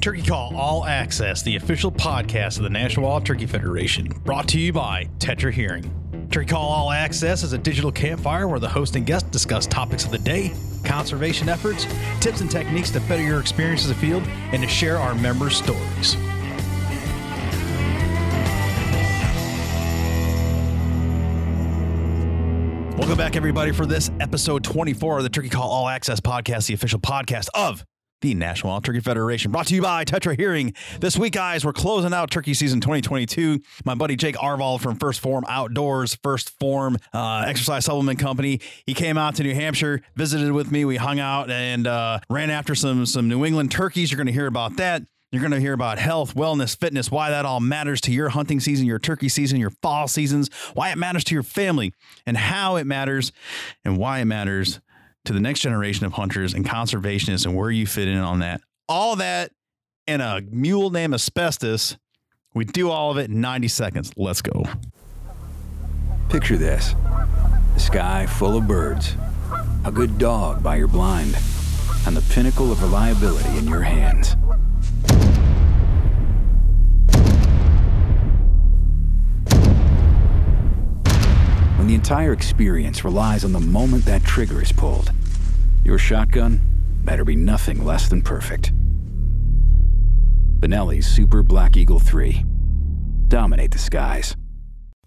Turkey Call All Access, the official podcast of the National Wild Turkey Federation, brought to you by Tetra Hearing. Turkey Call All Access is a digital campfire where the host and guest discuss topics of the day, conservation efforts, tips and techniques to better your experience in the field, and to share our members' stories. Welcome back, everybody, for this episode 24 of the Turkey Call All Access podcast, the official podcast of the National Wild Turkey Federation, brought to you by Tetra Hearing. This week, guys, we're closing out turkey season 2022. My buddy Jake Arval from First Form Outdoors, First Form uh, Exercise Supplement Company, he came out to New Hampshire, visited with me. We hung out and uh, ran after some some New England turkeys. You're going to hear about that. You're going to hear about health, wellness, fitness, why that all matters to your hunting season, your turkey season, your fall seasons, why it matters to your family, and how it matters, and why it matters to the next generation of hunters and conservationists and where you fit in on that. All that and a mule named Asbestos. We do all of it in 90 seconds. Let's go. Picture this the sky full of birds, a good dog by your blind, and the pinnacle of reliability in your hands. When the entire experience relies on the moment that trigger is pulled, your shotgun better be nothing less than perfect. Benelli's Super Black Eagle 3. Dominate the skies.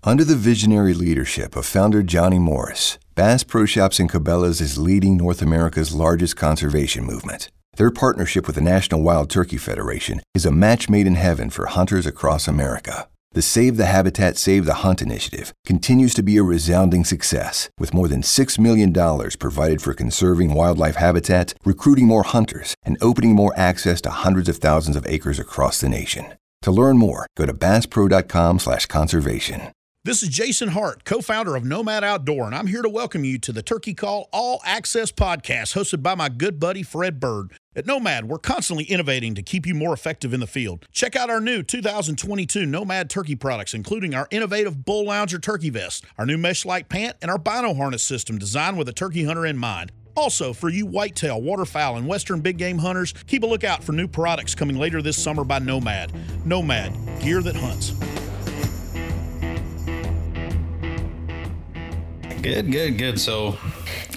Under the visionary leadership of founder Johnny Morris, Bass Pro Shops and Cabela's is leading North America's largest conservation movement. Their partnership with the National Wild Turkey Federation is a match made in heaven for hunters across America. The Save the Habitat, Save the Hunt initiative continues to be a resounding success, with more than $6 million provided for conserving wildlife habitat, recruiting more hunters, and opening more access to hundreds of thousands of acres across the nation. To learn more, go to basspro.com slash conservation. This is Jason Hart, co founder of Nomad Outdoor, and I'm here to welcome you to the Turkey Call All Access podcast hosted by my good buddy Fred Bird. At Nomad, we're constantly innovating to keep you more effective in the field. Check out our new 2022 Nomad turkey products, including our innovative Bull Lounger turkey vest, our new mesh like pant, and our bino harness system designed with a turkey hunter in mind. Also, for you whitetail, waterfowl, and western big game hunters, keep a lookout for new products coming later this summer by Nomad. Nomad, gear that hunts. Good, good, good. So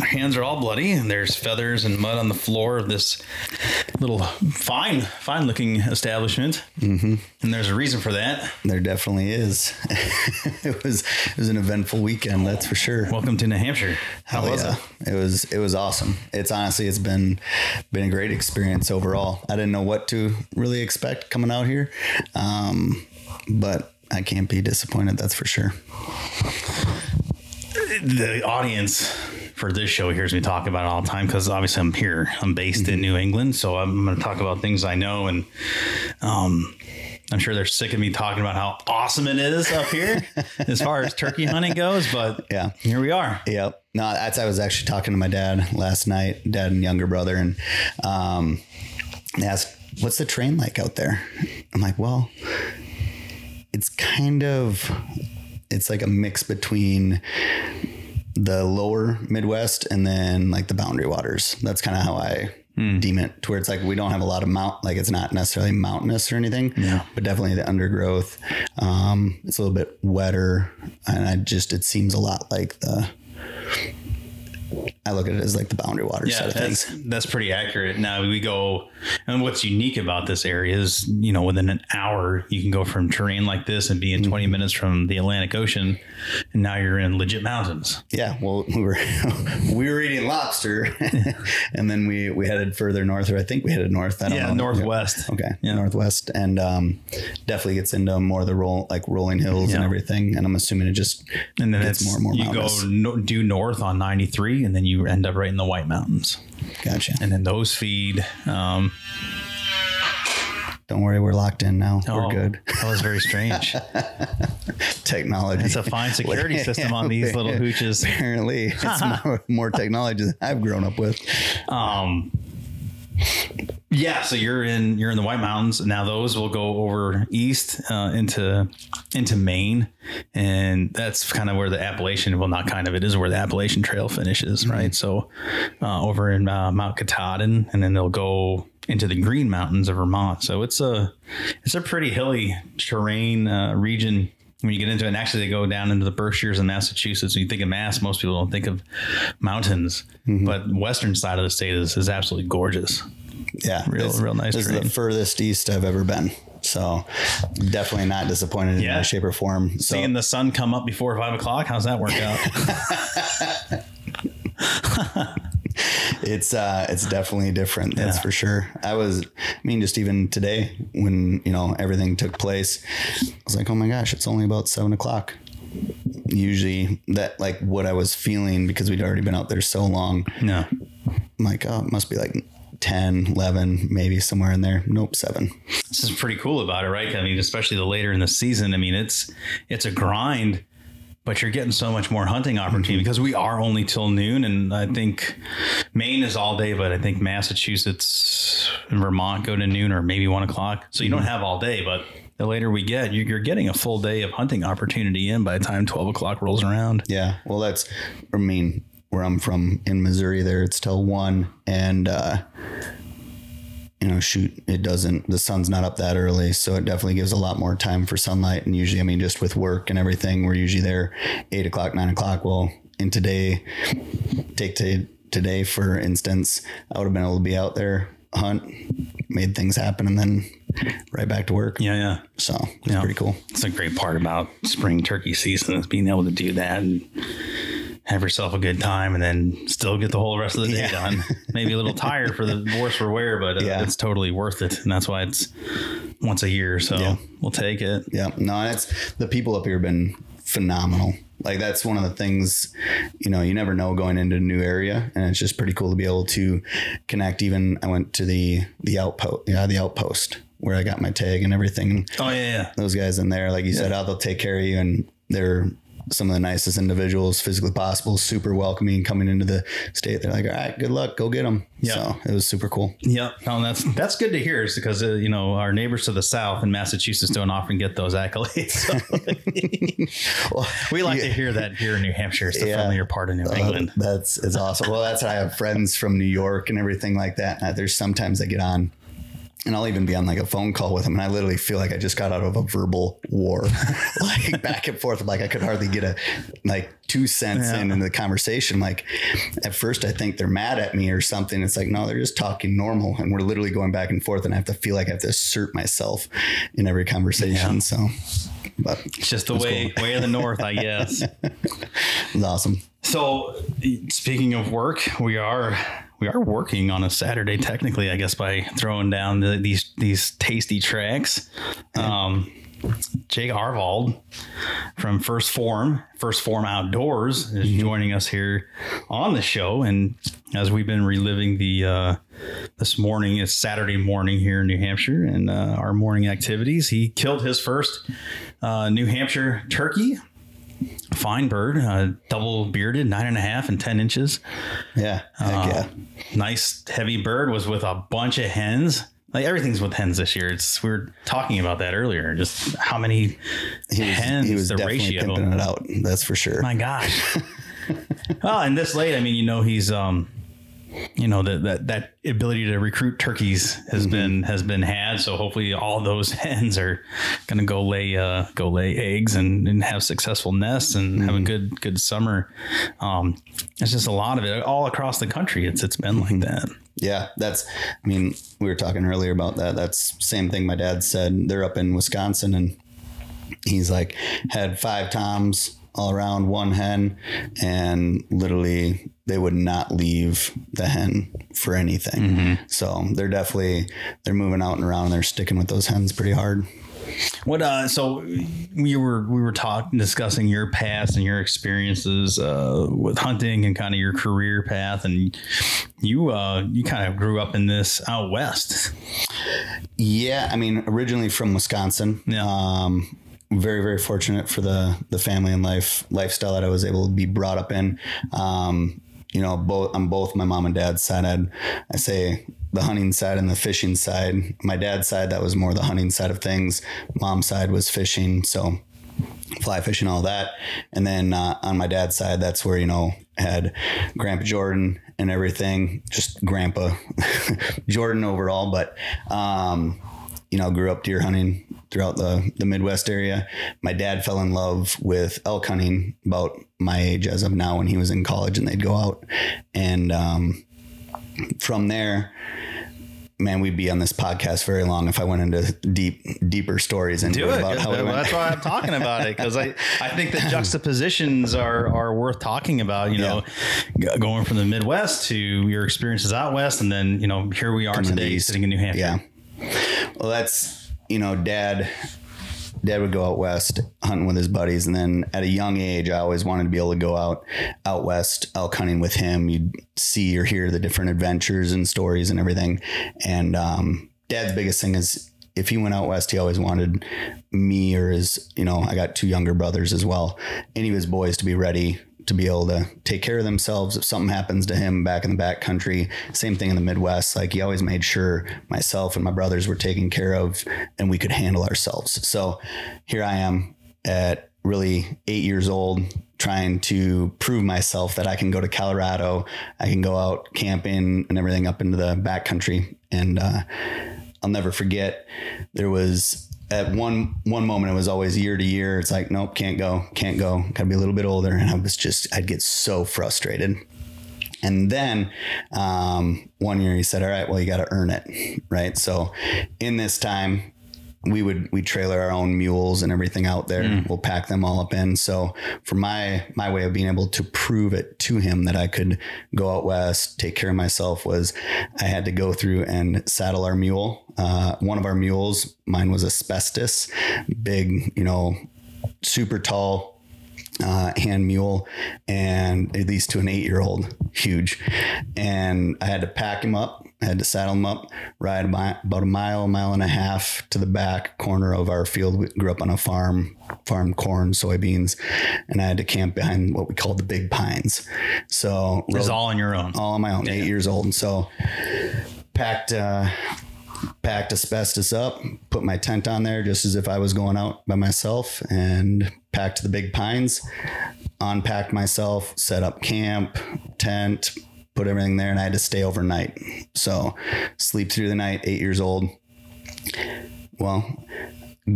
our hands are all bloody and there's feathers and mud on the floor of this little fine, fine looking establishment. Mm-hmm. And there's a reason for that. There definitely is. it was it was an eventful weekend, that's for sure. Welcome to New Hampshire. How Hell was yeah. it? It was it was awesome. It's honestly it's been been a great experience overall. I didn't know what to really expect coming out here, um, but I can't be disappointed. That's for sure. The audience for this show hears me talk about it all the time because obviously I'm here. I'm based in New England, so I'm going to talk about things I know and um. I'm sure they're sick of me talking about how awesome it is up here as far as turkey hunting goes, but Yeah. here we are. Yep. No, that's I was actually talking to my dad last night, dad and younger brother, and um, asked, "What's the train like out there?" I'm like, "Well, it's kind of, it's like a mix between." the lower Midwest and then like the boundary waters. That's kind of how I deem it to where it's like we don't have a lot of mount like it's not necessarily mountainous or anything yeah. but definitely the undergrowth um it's a little bit wetter and i just it seems a lot like the I look at it as like the boundary water Yeah, side of that's things. that's pretty accurate. Now we go, and what's unique about this area is, you know, within an hour you can go from terrain like this and be in Mm-hmm. 20 minutes from the Atlantic Ocean, and now you're in legit mountains. Yeah, well, we were we were eating lobster, and then we we headed further north, or I think we headed north. I don't Yeah, know. northwest. Okay, Yeah. northwest, and um, definitely gets into more of the roll like rolling hills and everything. And I'm assuming it just And then gets it's more and more you mountainous. go no, due north on 93, and then you end up right in the White Mountains, Gotcha. and then those feed. Um, Don't worry, we're locked in now. oh, We're good. That was very strange. Technology. It's a fine security system on these little hooches. Apparently, it's more, more technology than I've grown up with. Um, yeah, so you're in you're in the White Mountains. And now those will go over east uh, into into Maine, and that's kind of where the Appalachian. Well, not kind of. It is where the Appalachian Trail finishes, right? So uh, over in uh, Mount Katahdin, and then they'll go into the Green Mountains of Vermont. So it's a it's a pretty hilly terrain uh, region when you get into it. And actually, they go down into the Berkshires in Massachusetts. When you think of Mass, most people don't think of mountains, mm-hmm. but western side of the state is, is absolutely gorgeous. Yeah, Real- real nice This is the furthest east I've ever been, so definitely not disappointed in Yeah. any shape or form. So Seeing the sun come up before five o'clock, how's that work out? it's uh it's definitely different that's Yeah. for sure i was i mean just even today when you know everything took place i was like oh my gosh it's only about seven o'clock usually that like what i was feeling because we'd already been out there so long no. i'm like oh it must be like 10 11 maybe somewhere in there nope seven this is pretty cool about it, right? I mean, especially the later in the season. I mean, it's it's a grind, but you're getting so much more hunting opportunity because we are only till noon, and I think Maine is all day, but I think Massachusetts and Vermont go to noon or maybe one o'clock. So you don't have all day, but the later we get, you- you're getting a full day of hunting opportunity in by the time twelve o'clock rolls around. Yeah, well, that's I mean where I'm from in Missouri. There, it's till one, and uh, you know, shoot, it doesn't. The sun's not up that early, so it definitely gives a lot more time for sunlight. And usually, I mean, just with work and everything, we're usually there eight o'clock, nine o'clock. Well, in today, take to today for instance, I would have been able to be out there hunt, made things happen, and then right back to work. Yeah, yeah. So it's Yeah. pretty cool. It's a great part about spring turkey season is being able to do that and have yourself a good time and then still get the whole rest of the day Yeah. done. Maybe a little tired for the worse for wear, but uh, Yeah. it's totally worth it. And that's why it's once a year. So Yeah. we'll take it. Yeah, no, it's the people up here have been phenomenal. Like that's one of the things, you know, you never know going into a new area, and it's just pretty cool to be able to connect. Even I went to the the outpost, yeah, the outpost where I got my tag and everything. Oh, yeah, yeah. Those guys in there, like you said, how they'll take care of you, and they're some of the nicest individuals physically possible, super welcoming coming into the state. They're like, all right, good luck, go get them. Yeah. So it was super cool. Yep. No, that's that's good to hear, is because uh, you know our neighbors to the south in Massachusetts don't often get those accolades. So Well, we like to hear that here in New Hampshire. It's the Yeah. friendlier part of New Uh, England. that's it's awesome. Well, that's how I have friends from New York and everything like that. And there's sometimes I get on and I'll even be on like a phone call with them and I literally feel like I just got out of a verbal war, like back and forth. Like I could hardly get a like two cents Yeah. in in the conversation. Like at first I think they're mad at me or something. It's like, no, they're just talking normal. And we're literally going back and forth and I have to feel like I have to assert myself in every conversation. Yeah. So, but It's just the way way of the north, I guess. it's awesome. So, speaking of work, we are we are working on a Saturday technically, I guess, by throwing down the, these these tasty tracks. Um, Jake Arvald from First Form, First Form Outdoors, is joining us here on the show, and as we've been reliving the uh, this morning, it's Saturday morning here in New Hampshire, and uh, our morning activities. He killed his first uh, New Hampshire turkey fine bird, uh, double bearded, nine and a half and 10 inches. Yeah. Uh, yeah. Nice heavy bird was with a bunch of hens. Like everything's with hens this year. It's we were talking about that earlier. Just how many He was, hens, he was the definitely ratio. pimping it out. That's for sure. My gosh. well, and this late, I mean, you know, he's um, you know, that that that ability to recruit turkeys has Mm-hmm. been has been had. So hopefully, all those hens are going to go lay uh, go lay eggs and, and have successful nests and have a Mm-hmm. good good summer. Um, it's just a lot of it all across the country. It's it's been Mm-hmm. like that. Yeah, that's. I mean, we were talking earlier about that. That's same thing my dad said. They're up in Wisconsin, and he's like had five toms all around one hen, and literally they would not leave the hen for anything. So they're definitely they're moving out and around. and They're sticking with those hens pretty hard. What uh so we were we were talking discussing your past and your experiences uh with hunting and kind of your career path and you uh you kind of grew up in this out west. Yeah, I mean, originally from Wisconsin. Yeah. Um, very, very fortunate for the the family and life lifestyle that I was able to be brought up in. Um, you know, both on both my mom and dad's side, I'd, I say the hunting side and the fishing side. My dad's side, that was more the hunting side of things. Mom's side was fishing, so fly fishing, all that. And then uh, on my dad's side, that's where you know had Grandpa Jordan and everything. Just grandpa Jordan overall, but um, you know, grew up deer hunting throughout the the Midwest area. My dad fell in love with elk hunting about my age as of now when he was in college, and they'd go out and um, from there man, we'd be on this podcast very long if I went into deep, deeper stories and Do it. about how we Well, that's why I'm talking about it because I, I think the juxtapositions are are worth talking about. You know, g- going from the Midwest to your experiences out west, and then you know here we are Coming today sitting in New Hampshire. Yeah. Well, that's you know, dad. Dad would go out west hunting with his buddies, and then at a young age, I always wanted to be able to go out out west elk hunting with him. You'd see or hear the different adventures and stories and everything. And um, Dad's biggest thing is if he went out west, he always wanted me or his, you know, I got two younger brothers as well, any of his boys to be ready to be able to take care of themselves if something happens to him back in the back country. Same thing in the Midwest. Like he always made sure myself and my brothers were taken care of and we could handle ourselves. So here I am at really eight years old trying to prove myself that I can go to Colorado, I can go out camping and everything up into the back country. And uh, I'll never forget there was at one one moment it was always year to year. It's like, nope, can't go, can't go, gotta be a little bit older. And I was just I'd get so frustrated. And then um, one year he said, All right, well, you got to earn it. Right. So in this time, we would we trailer our own mules and everything out there. We'll pack them all up in. So for my my way of being able to prove it to him that I could go out west, take care of myself was I had to go through and saddle our mule. Uh, one of our mules, mine was asbestos, big, you know, super tall uh, hand mule and at least to an eight year old, huge. And I had to pack him up, I had to saddle him up, ride about about a mile, mile and a half to the back corner of our field. We grew up on a farm, farmed corn, soybeans, and I had to camp behind what we called the big pines. So It was all on your own. all on my own, eight years old. And so packed, uh, packed asbestos up, put my tent on there just as if I was going out by myself and packed the big pines, unpacked myself, set up camp, tent, put everything there. And I had to stay overnight. So sleep through the night, eight years old. Well,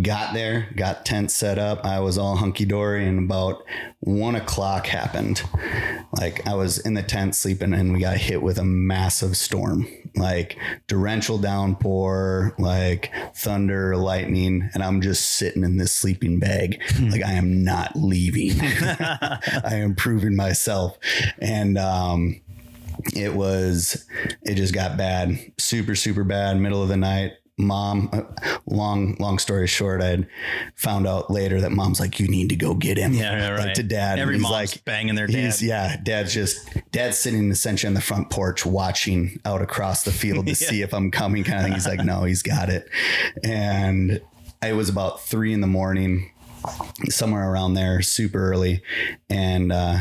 got there, got tent set up. I was all hunky dory, and about one o'clock happened. Like I was in the tent sleeping, and we got hit with a massive storm, like torrential downpour, like thunder, lightning, and I'm just sitting in this sleeping bag, like I am not leaving. I am proving myself, and um, it was it just got bad. Super super bad. Middle of the night. Mom uh, long long story short i had found out later that mom's like you need to go get him. Yeah, yeah, right. like to dad. Every He's mom's like banging their dad. he's yeah dad's just dad's sitting essentially on the front porch watching out across the field to see if i'm coming kind of thing. He's like no he's got it. And it was about three in the morning somewhere around there, super early. And uh,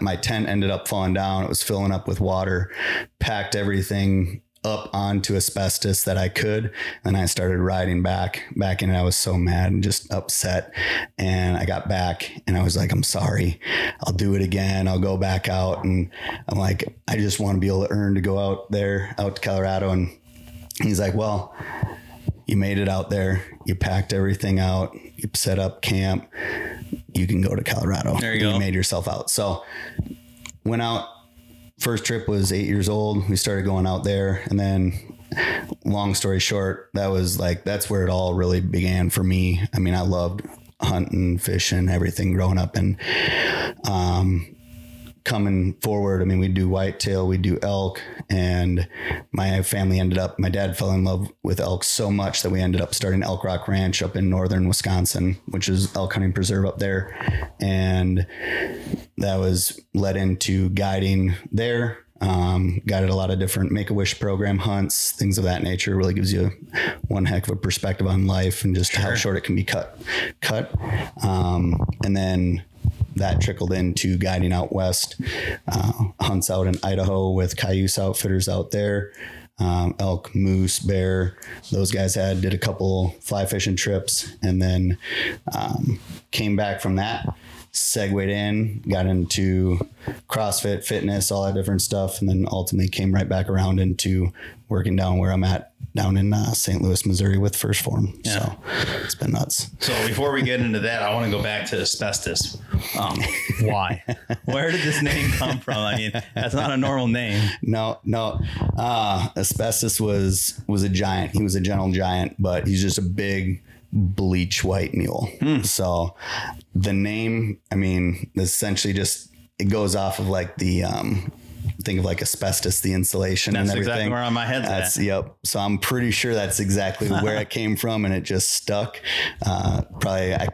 my tent ended up falling down. It was filling up with water, packed everything up onto asbestos that I could. And I started riding back, back in. And I was so mad and just upset. And I got back and I was like, I'm sorry. I'll do it again. I'll go back out. And I'm like, I just want to be able to earn to go out there, out to Colorado. And he's like, well, you made it out there. You packed everything out. You set up camp. You can go to Colorado. There you go. made yourself out. So went out. First trip was eight years old. We started going out there, and then, long story short, that was like that's where it all really began for me. I mean, I loved hunting, fishing, everything growing up, and um, coming forward, I mean, we do whitetail, we do elk, and my family ended up, my dad fell in love with elk so much that we ended up starting Elk Rock Ranch up in northern Wisconsin, which is elk hunting preserve up there. And that was led into guiding there. Um, guided a lot of different Make a Wish program hunts, things of that nature. Really gives you one heck of a perspective on life and just how short it can be cut. Cut, um, and then that trickled into guiding out west, uh, hunts out in Idaho with Cayuse Outfitters out there. Um, elk, moose, bear. Those guys had did a couple fly fishing trips, and then um, came back from that segued in, got into CrossFit, fitness, all that different stuff, and then ultimately came right back around into working down where I'm at down in uh, St. Louis, Missouri with First Form. So it's been nuts. So before we get into that, I want to go back to asbestos. Um, why? Where did this name come from? I mean, that's not a normal name. No, no. Uh, asbestos was was a giant. He was a gentle giant, but he's just a big bleach white mule. So the name, I mean, essentially just it goes off of like the um, think of like asbestos, the insulation That's and everything. exactly where on my head's That's at. yep. So I'm pretty sure that's exactly where it came from, and it just stuck. Uh, probably I.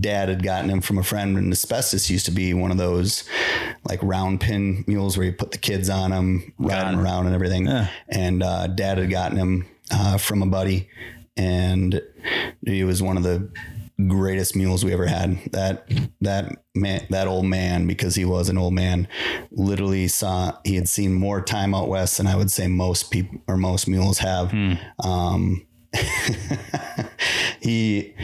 Dad had gotten him from a friend, and asbestos used to be one of those like round pin mules where you put the kids on them, riding around and everything. And uh, Dad had gotten him uh, from a buddy, and he was one of the greatest mules we ever had. That that man, that old man, because he was an old man, literally saw he had seen more time out west than I would say most people or most mules have. Um, he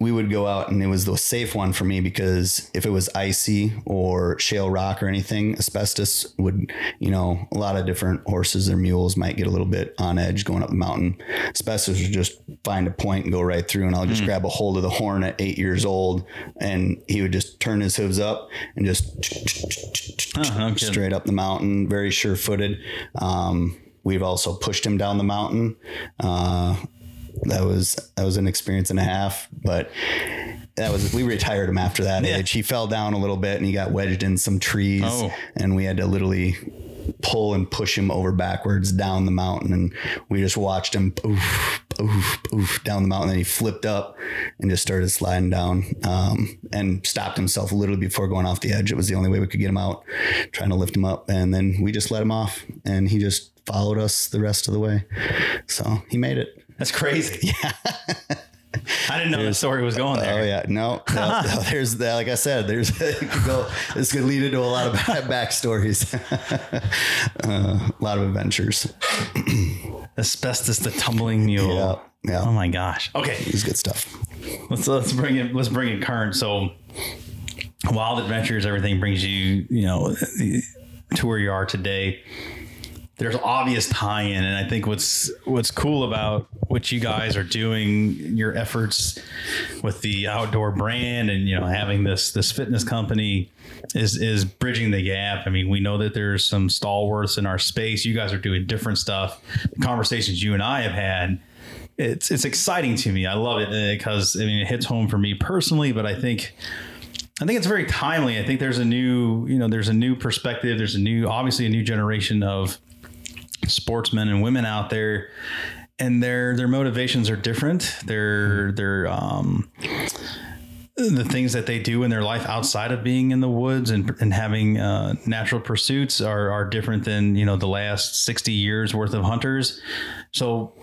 we would go out and it was the safe one for me because if it was icy or shale rock or anything, asbestos would, you know, a lot of different horses or mules might get a little bit on edge going up the mountain. Asbestos would just find a point and go right through. And I'll just grab a hold of the horn at eight years old and he would just turn his hooves up and just no straight up the mountain, very sure footed. Um, we've also pushed him down the mountain. Uh, that was that was an experience and a half, but that was we retired him after that Yeah. age. He fell down a little bit and he got wedged in some trees, Oh. and we had to literally pull and push him over backwards down the mountain, and we just watched him oof, oof, oof, down the mountain. Then he flipped up and just started sliding down, um, and stopped himself literally before going off the edge. It was the only way we could get him out, trying to lift him up, and then we just let him off, and he just followed us the rest of the way. So he made it. That's crazy. Yeah. I didn't know the story was going there. Oh yeah, no, no, no, there's that. Like I said, there's could go. This could lead into a lot of back backstories, uh, a lot of adventures. Asbestos, the tumbling mule. Yeah, yeah. Oh my gosh. Okay. It's good stuff. let's let's bring it let's bring it current. So wild adventures, everything brings you, you know, to where you are today. There's obvious tie-in, and I think what's what's cool about what you guys are doing, your efforts with the outdoor brand, and you know having this this fitness company is is bridging the gap. I mean, we know that there's some stalwarts in our space. You guys are doing different stuff. The conversations you and I have had, it's it's exciting to me. I love it uh, because I mean it hits home for me personally, but I think I think it's very timely. I think there's a new, you know, there's a new perspective. There's a new, obviously, a new generation of sportsmen and women out there, and their their motivations are different. Their their um, the things that they do in their life outside of being in the woods and, and having uh, natural pursuits are, are different than you know the last 60 years worth of hunters so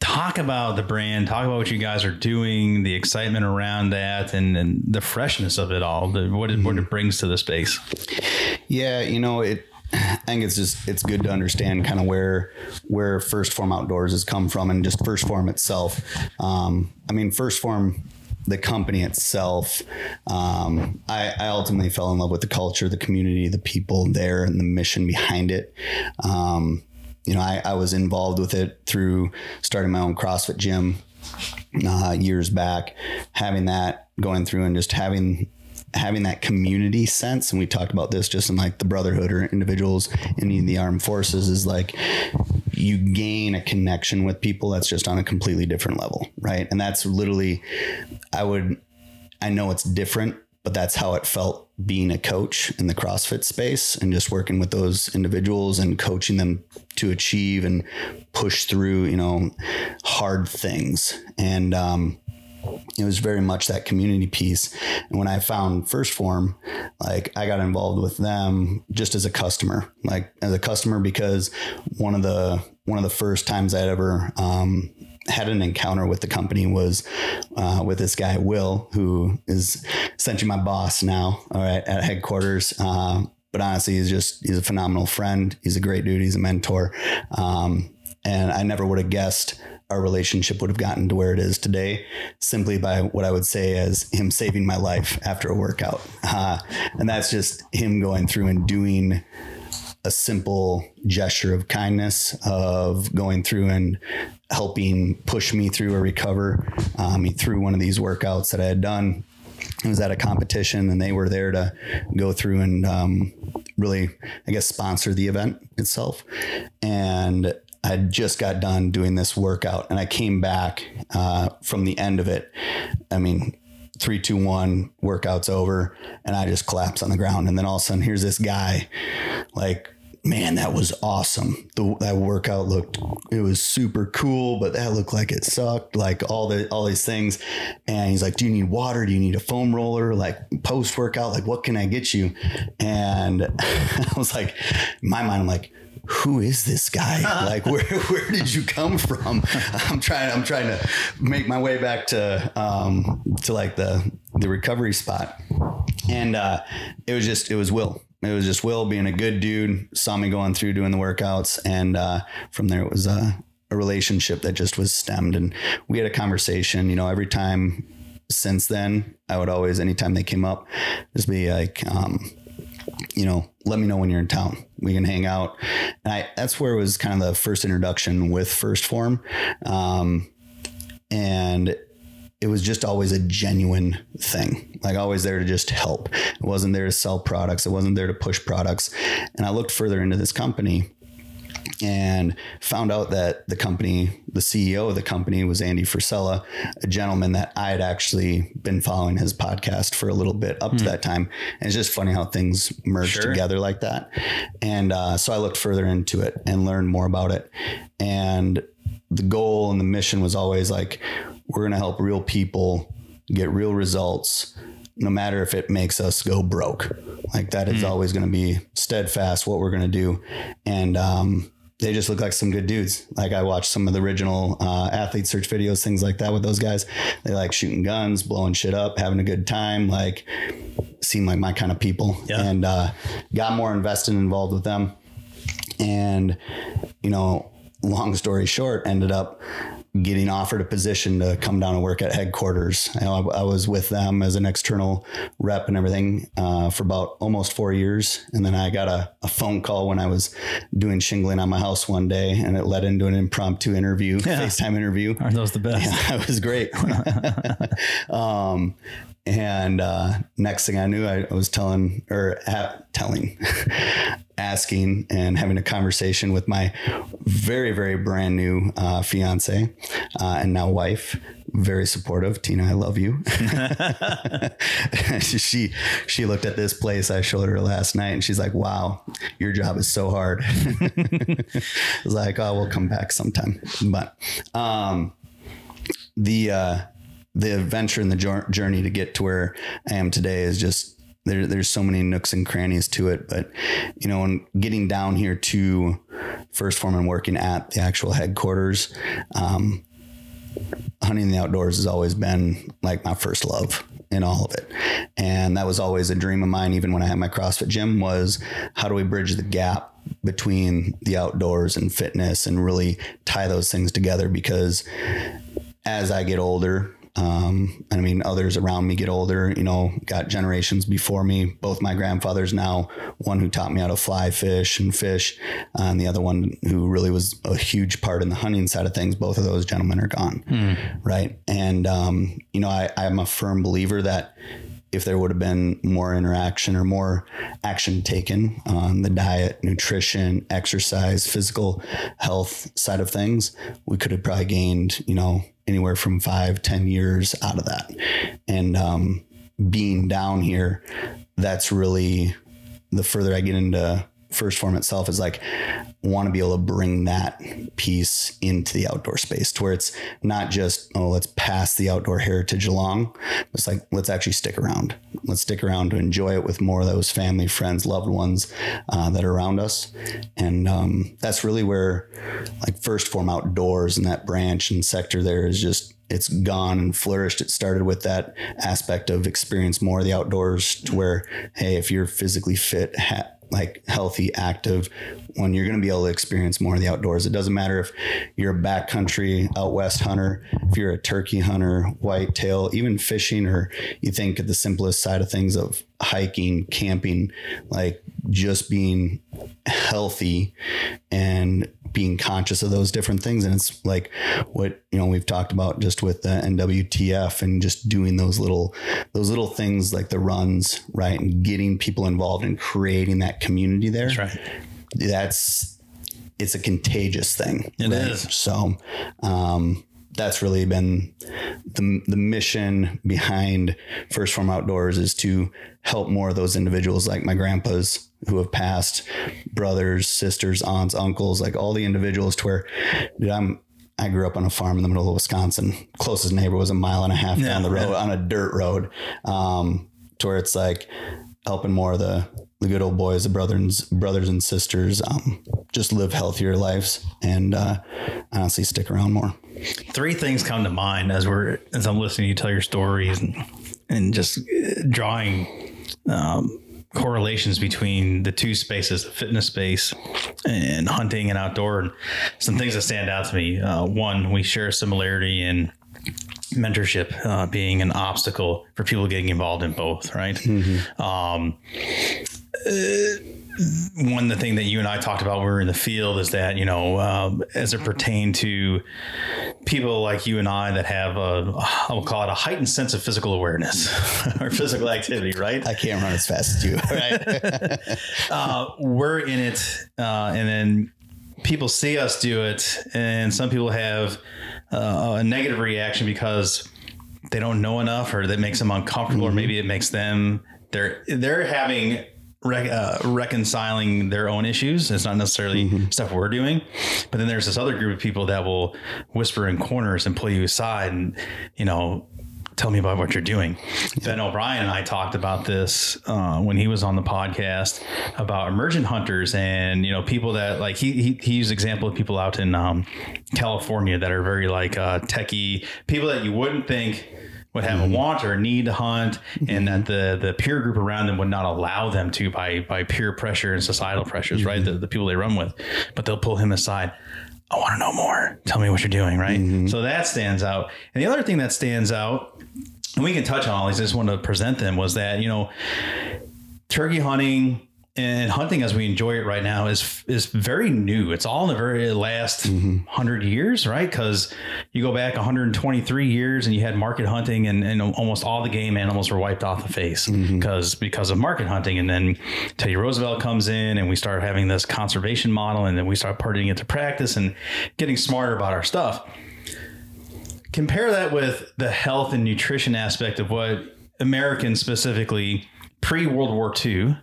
talk about the brand talk about what you guys are doing the excitement around that and, and the freshness of it all the, what, it, what it brings to the space Yeah, you know it. I think it's just it's good to understand kind of where where First Form Outdoors has come from and just First Form itself. Um, I mean, First Form, the company itself. Um, I, I ultimately fell in love with the culture, the community, the people there, and the mission behind it. Um, you know, I, I was involved with it through starting my own CrossFit gym uh, years back, having that going through and just having having that community sense and we talked about this just in like the brotherhood or individuals in the armed forces is like you gain a connection with people that's just on a completely different level right and that's literally i would i know it's different but that's how it felt being a coach in the CrossFit space and just working with those individuals and coaching them to achieve and push through, you know, hard things. And um, it was very much that community piece. And when I found First Form, like I got involved with them just as a customer, like as a customer because one of the one of the first times I'd ever um, had an encounter with the company was uh, with this guy Will, who is essentially my boss now. All right, at headquarters. Uh, but honestly, he's just he's a phenomenal friend. He's a great dude. He's a mentor. Um, and I never would have guessed our relationship would have gotten to where it is today simply by what I would say as him saving my life after a workout. Uh, and that's just him going through and doing a simple gesture of kindness of going through and helping push me through or recover um, through one of these workouts that I had done. It was at a competition and they were there to go through and um, really, I guess, sponsor the event itself. And I just got done doing this workout and I came back uh, from the end of it. I mean, three, two, one, workout's over, and I just collapse on the ground. And then all of a sudden, here's this guy, like, man, that was awesome. The, that workout looked, it was super cool, but that looked like it sucked. Like all the all these things, and he's like, "Do you need water? Do you need a foam roller? Like post workout, like what can I get you?" And I was like, in my mind, I'm like who is this guy? like, where where did you come from? I'm trying I'm trying to make my way back to um to like the the recovery spot, and uh, it was just it was Will. It was just Will being a good dude. Saw me going through doing the workouts, and uh, from there it was a, a relationship that just was stemmed, and we had a conversation. You know, every time since then, I would always anytime they came up, just be like. Um, you know, let me know when you're in town. We can hang out. And I, that's where it was kind of the first introduction with 1st Form. Um, and it was just always a genuine thing, like always there to just help. It wasn't there to sell products. It wasn't there to push products. And I looked further into this company and found out that the company, the CEO of the company was Andy Frisella, a gentleman that I had actually been following his podcast for a little bit up to that time. And it's just funny how things merge Sure. together like that. And uh, so I looked further into it and learned more about it. And the goal and the mission was always like, we're going to help real people get real results no matter if it makes us go broke. Like that is always going to be steadfast what we're going to do. And um, they just look like some good dudes. Like I watched some of the original uh, athlete search videos, things like that with those guys. They like shooting guns, blowing shit up, having a good time. Like seem like my kind of people. Yeah. And uh, got more invested and involved with them. And, you know, long story short, ended up getting offered a position to come down and work at headquarters. I, know I, I was with them as an external rep and everything uh, for about almost four years. And then I got a, a phone call when I was doing shingling on my house one day and it led into an impromptu interview, FaceTime interview. Aren't those the best? Yeah, it was great. um, and uh, next thing I knew, I was telling or at, telling, asking, and having a conversation with my very, very brand new uh, fiance uh, and now wife. Very supportive, Tina. I love you. she she looked at this place I showed her last night, and she's like, "Wow, your job is so hard." I was like, "Oh, we'll come back sometime." But um, the uh, the adventure and the journey to get to where I am today is just there. There's so many nooks and crannies to it, but you know, and getting down here to first form and working at the actual headquarters, um, hunting the outdoors has always been like my first love in all of it. And that was always a dream of mine, even when I had my CrossFit gym, was how do we bridge the gap between the outdoors and fitness and really tie those things together? Because as I get older, um, and I mean, others around me get older, you know, got generations before me, both my grandfathers now, one who taught me how to fly fish and fish, uh, and the other one who really was a huge part in the hunting side of things. Both of those gentlemen are gone. Right. And, um, you know, I, I'm a firm believer that if there would have been more interaction or more action taken on the diet, nutrition, exercise, physical health side of things, we could have probably gained, you know, anywhere from five, ten years out of that. And um, being down here, that's really the further I get into first form itself is like want to be able to bring that piece into the outdoor space to where it's not just oh let's pass the outdoor heritage along. It's like let's actually stick around. Let's stick around to enjoy it with more of those family friends loved ones uh, that are around us. And um, that's really where like first form outdoors and that branch and sector there is just it's gone and flourished. It started with that aspect of experience more of the outdoors to where, hey, if you're physically fit, ha- like healthy, active, when you're going to be able to experience more of the outdoors. It doesn't matter if you're a backcountry out west hunter, if you're a turkey hunter, whitetail, even fishing, or you think at the simplest side of things of hiking, camping, like just being healthy and being conscious of those different things. And it's like what, you know, we've talked about just with the NWTF and just doing those little, those little things like the runs, right. And getting people involved and creating that community there. That's right. That's, it's a contagious thing. It is. So, um, that's really been the, the mission behind 1st Form Outdoors is to help more of those individuals like my grandpas who have passed, brothers, sisters, aunts, uncles, like all the individuals to where, dude, I'm, I grew up on a farm in the middle of Wisconsin. Closest neighbor was a mile and a half down the road on a dirt road. Um, to where it's like helping more of the, the good old boys, the brothers, brothers and sisters, um, just live healthier lives and, uh, honestly stick around more three things come to mind as we're as I'm listening to you tell your stories and and just drawing um, correlations between the two spaces, the fitness space and hunting and outdoor. And some things that stand out to me. Uh, one, we share a similarity in mentorship uh, being an obstacle for people getting involved in both, right? Mm-hmm. Um, uh, one the thing that you and I talked about when we were in the field is that you know um, as it pertained to people like you and I that have a I will call it a heightened sense of physical awareness or physical activity, right? I can't run as fast as you, right? uh, we're in it, uh, and then people see us do it, and some people have uh, a negative reaction because they don't know enough, or that makes them uncomfortable, mm-hmm. or maybe it makes them they're they're having Re- uh, reconciling their own issues. It's not necessarily mm-hmm. stuff we're doing, but then there's this other group of people that will whisper in corners and pull you aside and, you know, tell me about what you're doing. Ben O'Brien and I talked about this uh, when he was on the podcast about emergent hunters and you know people that like he he, he used example of people out in um, California that are very like uh, techie people that you wouldn't think would have mm-hmm. a want or a need to hunt and that the the peer group around them would not allow them to by by peer pressure and societal pressures mm-hmm. right the, the people they run with but they'll pull him aside I want to know more. Tell me what you're doing, right? Mm-hmm. So that stands out. And the other thing that stands out, and we can touch on all these, I just want to present them, was that, you know, turkey hunting and hunting as we enjoy it right now is is very new. It's all in the very last mm-hmm. hundred years, right? Because you go back 123 years and you had market hunting, and, and almost all the game animals were wiped off the face because mm-hmm. because of market hunting. And then Teddy Roosevelt comes in, and we start having this conservation model, and then we start putting it to practice and getting smarter about our stuff. Compare that with the health and nutrition aspect of what Americans specifically pre World War II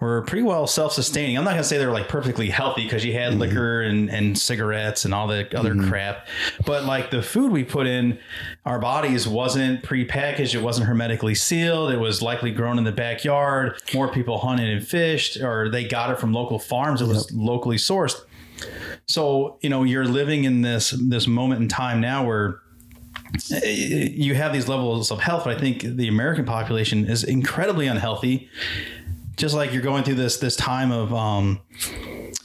were pretty well self-sustaining. I'm not gonna say they're like perfectly healthy because you had mm-hmm. liquor and, and cigarettes and all the other mm-hmm. crap, but like the food we put in our bodies wasn't pre-packaged. It wasn't hermetically sealed. It was likely grown in the backyard. More people hunted and fished, or they got it from local farms. It yep. was locally sourced. So you know you're living in this this moment in time now where eh, you have these levels of health, but I think the American population is incredibly unhealthy just like you're going through this this time of um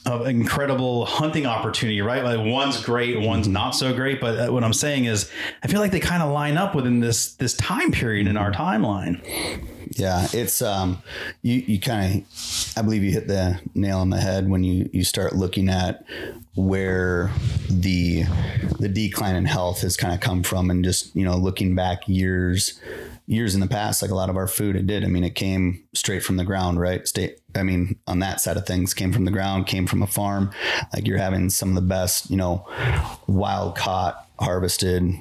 of incredible hunting opportunity, right? Like one's great, one's not so great. But uh, what I'm saying is, I feel like they kind of line up within this this time period in our timeline. Yeah, it's um, you you kind of, I believe you hit the nail on the head when you you start looking at where the the decline in health has kind of come from, and just you know looking back years years in the past, like a lot of our food, it did. I mean, it came straight from the ground, right? State. I mean, on that side of things, came from the ground, came from a farm. Like you're having some of the best, you know, wild caught, harvested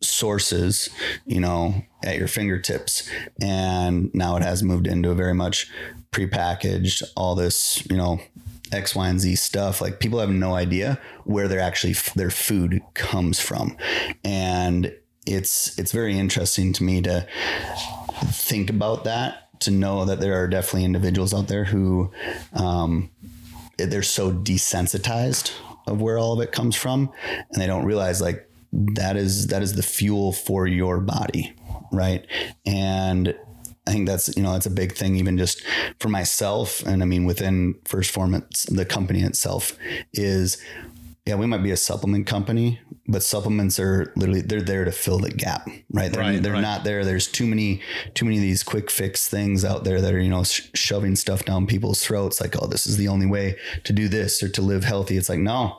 sources, you know, at your fingertips. And now it has moved into a very much prepackaged, all this, you know, X, Y, and Z stuff. Like people have no idea where their actually their food comes from, and it's it's very interesting to me to think about that to know that there are definitely individuals out there who um, they're so desensitized of where all of it comes from and they don't realize like that is that is the fuel for your body right? And I think that's you know that's a big thing even just for myself and I mean within First Form the company itself is yeah we might be a supplement company but supplements are literally they're there to fill the gap right? They're, Right, they're right. not there. There's too many too many of these quick fix things out there that are you know sh- shoving stuff down people's throats like oh this is the only way to do this or to live healthy. It's like no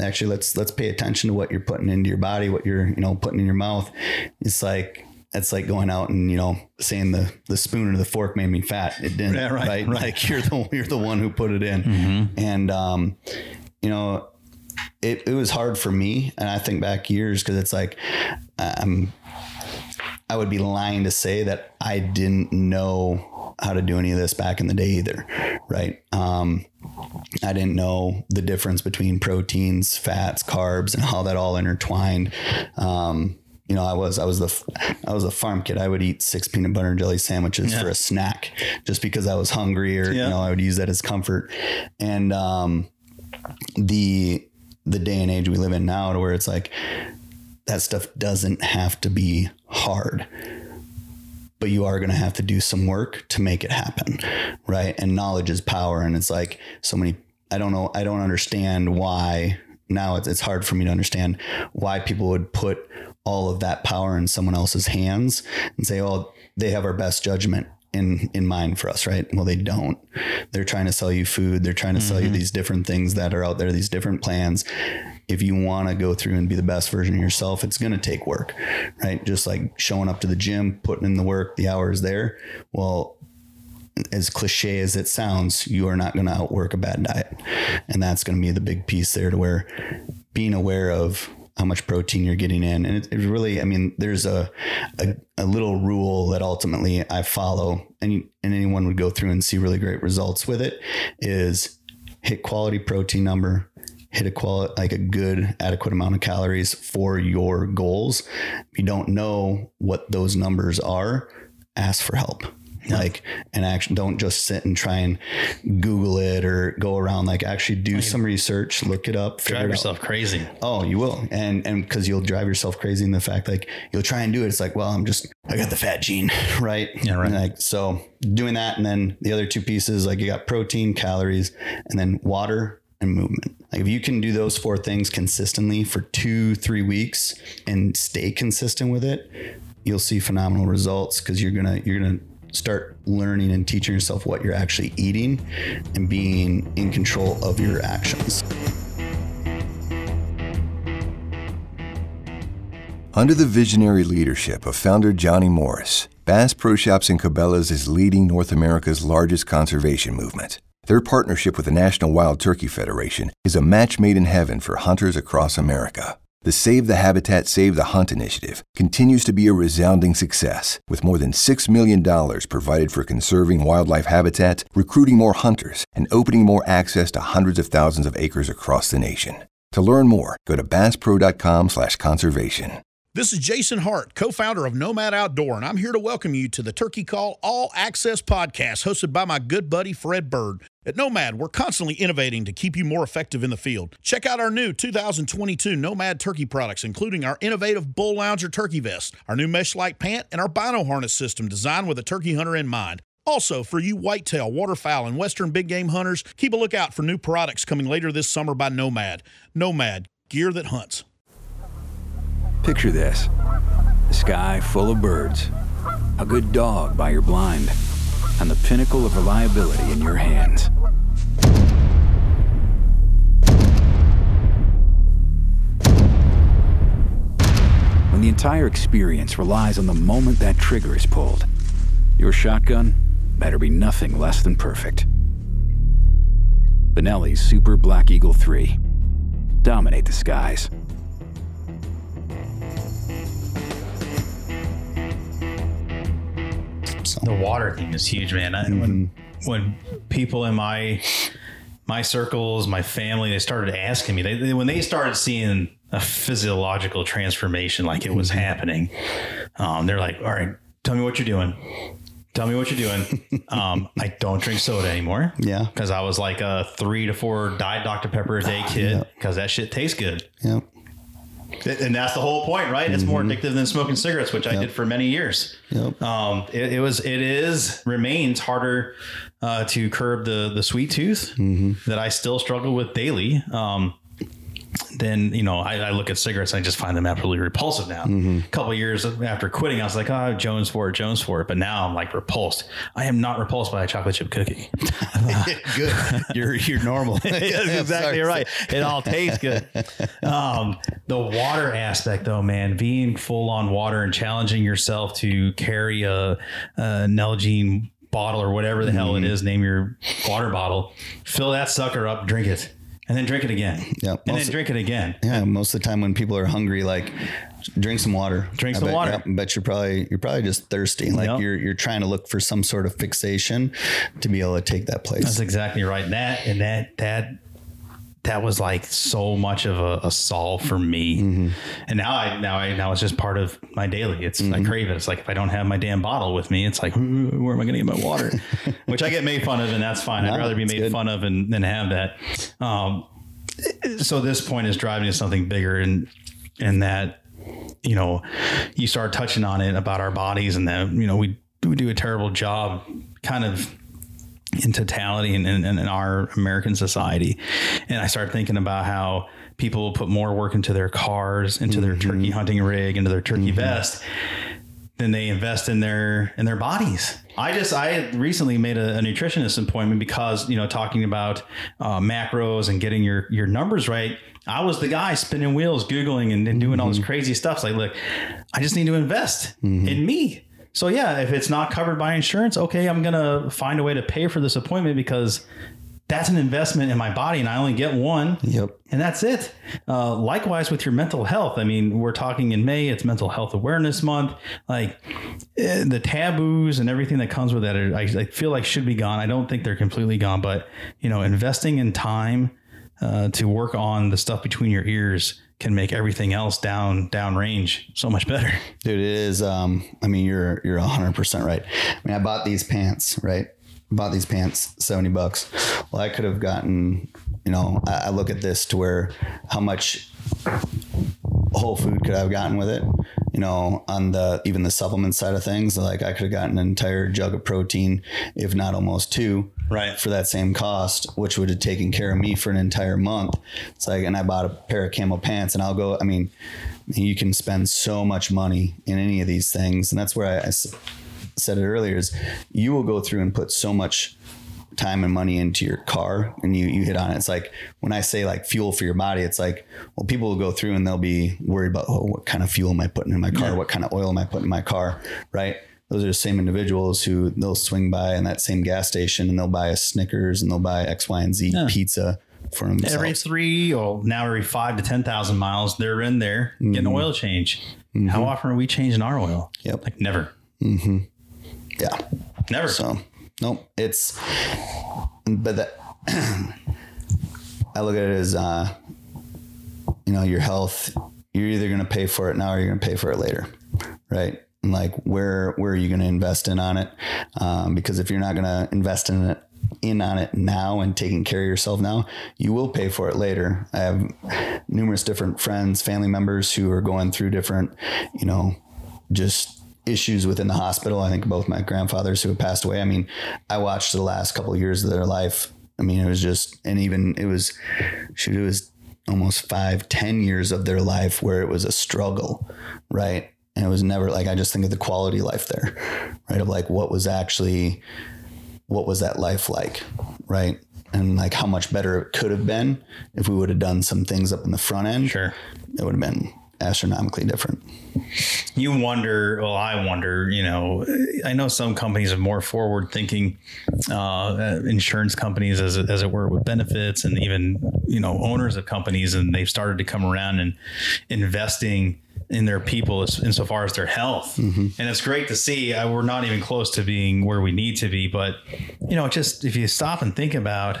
actually let's let's pay attention to what you're putting into your body what you're you know putting in your mouth. It's like it's like going out and you know saying the the spoon or the fork made me fat. It didn't Yeah, right, right, right. like you're the you're the one who put it in. And um you know it, it was hard for me and i think back years because it's like um i would be lying to say that i didn't know how to do any of this back in the day either right um I didn't know the difference between proteins, fats, carbs, and how that all intertwined. Um, you know, I was I was the I was a farm kid. I would eat six peanut butter and jelly sandwiches for a snack just because I was hungry, or Yeah. you know, I would use that as comfort. And um, the the day and age we live in now, to where it's like that stuff doesn't have to be hard but you are going to have to do some work to make it happen right? And knowledge is power and it's like so many i don't know i don't understand why now it's, it's hard for me to understand why people would put all of that power in someone else's hands and say oh they have our best judgment in in mind for us right? Well they don't. They're trying to sell you food. They're trying to sell you mm-hmm. these different things that are out there these different plans. If you want to go through and be the best version of yourself it's going to take work right? Just like showing up to the gym putting in the work the hours there. Well as cliche as it sounds, you are not going to outwork a bad diet. And that's going to be the big piece there to where being aware of how much protein you're getting in. And it, it really, I mean, there's a, a, a little rule that ultimately I follow and, and anyone would go through and see really great results with it is hit quality protein number, hit a quality, like a good adequate amount of calories for your goals. If you don't know what those numbers are, ask for help. Like, and actually don't just sit and try and Google it or go around. Like, actually do some research, look it up, Drive it out. yourself crazy. Oh, you will. And and because you'll drive yourself crazy in the fact like you'll try and do it. It's like, well, I'm just I got the fat gene, right? Yeah, right. And, like so doing that and then the other two pieces, like you got protein, calories, and then water and movement. Like if you can do those four things consistently for two, three weeks and stay consistent with it, you'll see phenomenal results because you're gonna you're gonna start learning and teaching yourself what you're actually eating and being in control of your actions. Under the visionary leadership of founder Johnny Morris, Bass Pro Shops and Cabela's is leading North America's largest conservation movement. Their partnership with the National Wild Turkey Federation is a match made in heaven for hunters across America. The Save the Habitat, Save the Hunt initiative continues to be a resounding success, with more than $6 million provided for conserving wildlife habitat, recruiting more hunters, and opening more access to hundreds of thousands of acres across the nation. To learn more, go to basspro.com/conservation. This is Jason Hart, co founder of Nomad Outdoor, and I'm here to welcome you to the Turkey Call All Access podcast hosted by my good buddy Fred Bird. At Nomad, we're constantly innovating to keep you more effective in the field. Check out our new 2022 Nomad turkey products, including our innovative Bull Lounger turkey vest, our new mesh like pant, and our bino harness system designed with a turkey hunter in mind. Also, for you whitetail, waterfowl, and western big game hunters, keep a lookout for new products coming later this summer by Nomad. Nomad, gear that hunts. Picture this the sky full of birds, a good dog by your blind, and the pinnacle of reliability in your hands. When the entire experience relies on the moment that trigger is pulled, your shotgun better be nothing less than perfect. Benelli's Super Black Eagle 3. Dominate the skies. The water thing is huge, man. I, When when people in my my circles, my family, they started asking me. They, they when they started seeing a physiological transformation, like it was happening, um, they're like, "All right, tell me what you're doing. Tell me what you're doing." um, I don't drink soda anymore. Yeah. because I was like a three to four diet Dr Pepper a day kid because that shit tastes good. Yep. And that's the whole point, right? It's more addictive than smoking cigarettes, which I did for many years. Yep. Um, it, it was, it is, remains harder uh, to curb the the sweet tooth that I still struggle with daily. Um, then you know I, I look at cigarettes and I just find them absolutely repulsive now. Mm-hmm. A couple years after quitting, I was like, oh, Jones for it, Jones for it. But now I'm like repulsed. I am not repulsed by a chocolate chip cookie. Good. You're you're normal. That's exactly right. It all tastes good. Um, the water aspect, though, man, being full on water and challenging yourself to carry a, a Nalgene bottle or whatever the hell it mm-hmm. is, name your water bottle, fill that sucker up, drink it, and then drink it again. Yep. And then drink it again. Yeah, most of the time when people are hungry, like drink some water. Drink I some bet, water. yep, I bet you're probably you're probably just thirsty. Like Yep. you're you're trying to look for some sort of fixation to be able to take that place. That's exactly right. That and that that that was like so much of a, a solve for me. Mm-hmm. And now I now I now it's just part of my daily. It's I crave it. It's like if I don't have my damn bottle with me, it's like where am I going to get my water? Which I get made fun of, and that's fine. I'd rather be made good. fun of and than have that. Um, so this point is driving to something bigger, and and that you know you start touching on it about our bodies, and that you know we we do a terrible job, kind of in totality in, in, in our American society. And I started thinking about how people will put more work into their cars, into their mm-hmm. turkey hunting rig, into their turkey mm-hmm. vest than they invest in their in their bodies. I just I recently made a, a nutritionist appointment because you know talking about uh, macros and getting your your numbers right. I was the guy spinning wheels, googling and, and doing all this mm-hmm. crazy stuff. It's like, look, I just need to invest in me. So yeah, if it's not covered by insurance, okay, I'm gonna find a way to pay for this appointment because that's an investment in my body, and I only get one Yep. and that's it. Uh, likewise with your mental health. I mean, we're talking in May. It's Mental Health Awareness Month. Like eh, the taboos and everything that comes with that, are, I, I feel like should be gone. I don't think they're completely gone, but you know, investing in time uh, to work on the stuff between your ears can make everything else down down range so much better. Dude, it is. Um, I mean, you're you're hundred percent right. I mean, I bought these pants, right? Bought these pants, seventy bucks. Well, I could have gotten, you know, I, I look at this to where how much whole food could I have gotten with it? You know, on the even the supplement side of things, like I could have gotten an entire jug of protein, if not almost two, Right. for that same cost, which would have taken care of me for an entire month. It's like, and I bought a pair of camel pants, and I'll go. I mean, you can spend so much money in any of these things, and that's where I said it earlier: is you will go through and put so much time and money into your car and you you hit on it it's like when i say like fuel for your body it's like well people will go through and they'll be worried about oh what kind of fuel am i putting in my car what kind of oil am i putting in my car right those are the same individuals who they'll swing by in that same gas station and they'll buy a snickers and they'll buy x y and z pizza for themselves Every three or now every five to ten thousand miles, they're in there getting an oil change. How often are we changing our oil? Yep. Like never. Mm-hmm. yeah Never. So, nope, it's, but that, I look at it as, uh, you know, your health, you're either going to pay for it now or you're going to pay for it later. Right. And like, where, where are you going to invest in on it? Um, because if you're not going to invest in it, in on it now and taking care of yourself now, you will pay for it later. I have numerous different friends, family members who are going through different, you know, just issues within the hospital. I think both my grandfathers who have passed away. I mean, I watched the last couple of years of their life. I mean, it was just, and even it was, shoot, it was almost five, ten years of their life where it was a struggle, right? And it was never like I just think of the quality of life there, right? Of like what was actually, what was that life like, right? And like how much better it could have been if we would have done some things up in the front end. Sure. It would have been astronomically different. you wonder well i wonder you know i know some companies are more forward thinking uh, insurance companies as, it- as it were with benefits and even you know owners of companies and they've started to come around and investing in their people as, insofar as their health and it's great to see uh, we're not even close to being where we need to be but you know just if you stop and think about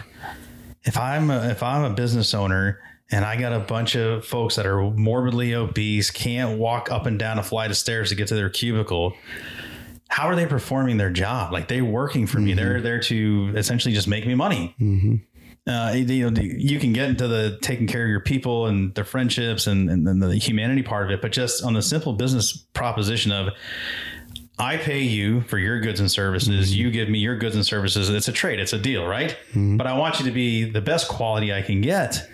if I'm a, if I'm a business owner and I got a bunch of folks that are morbidly obese, can't walk up and down a flight of stairs to get to their cubicle, how are they performing their job? Like they're working for me. They're there to essentially just make me money. uh, you know, you can get into the taking care of your people and their friendships and, and, and the humanity part of it, but just on the simple business proposition of I pay you for your goods and services. Mm-hmm. You give me your goods and services. It's a trade. It's a deal, right? Mm-hmm. But I want you to be the best quality I can get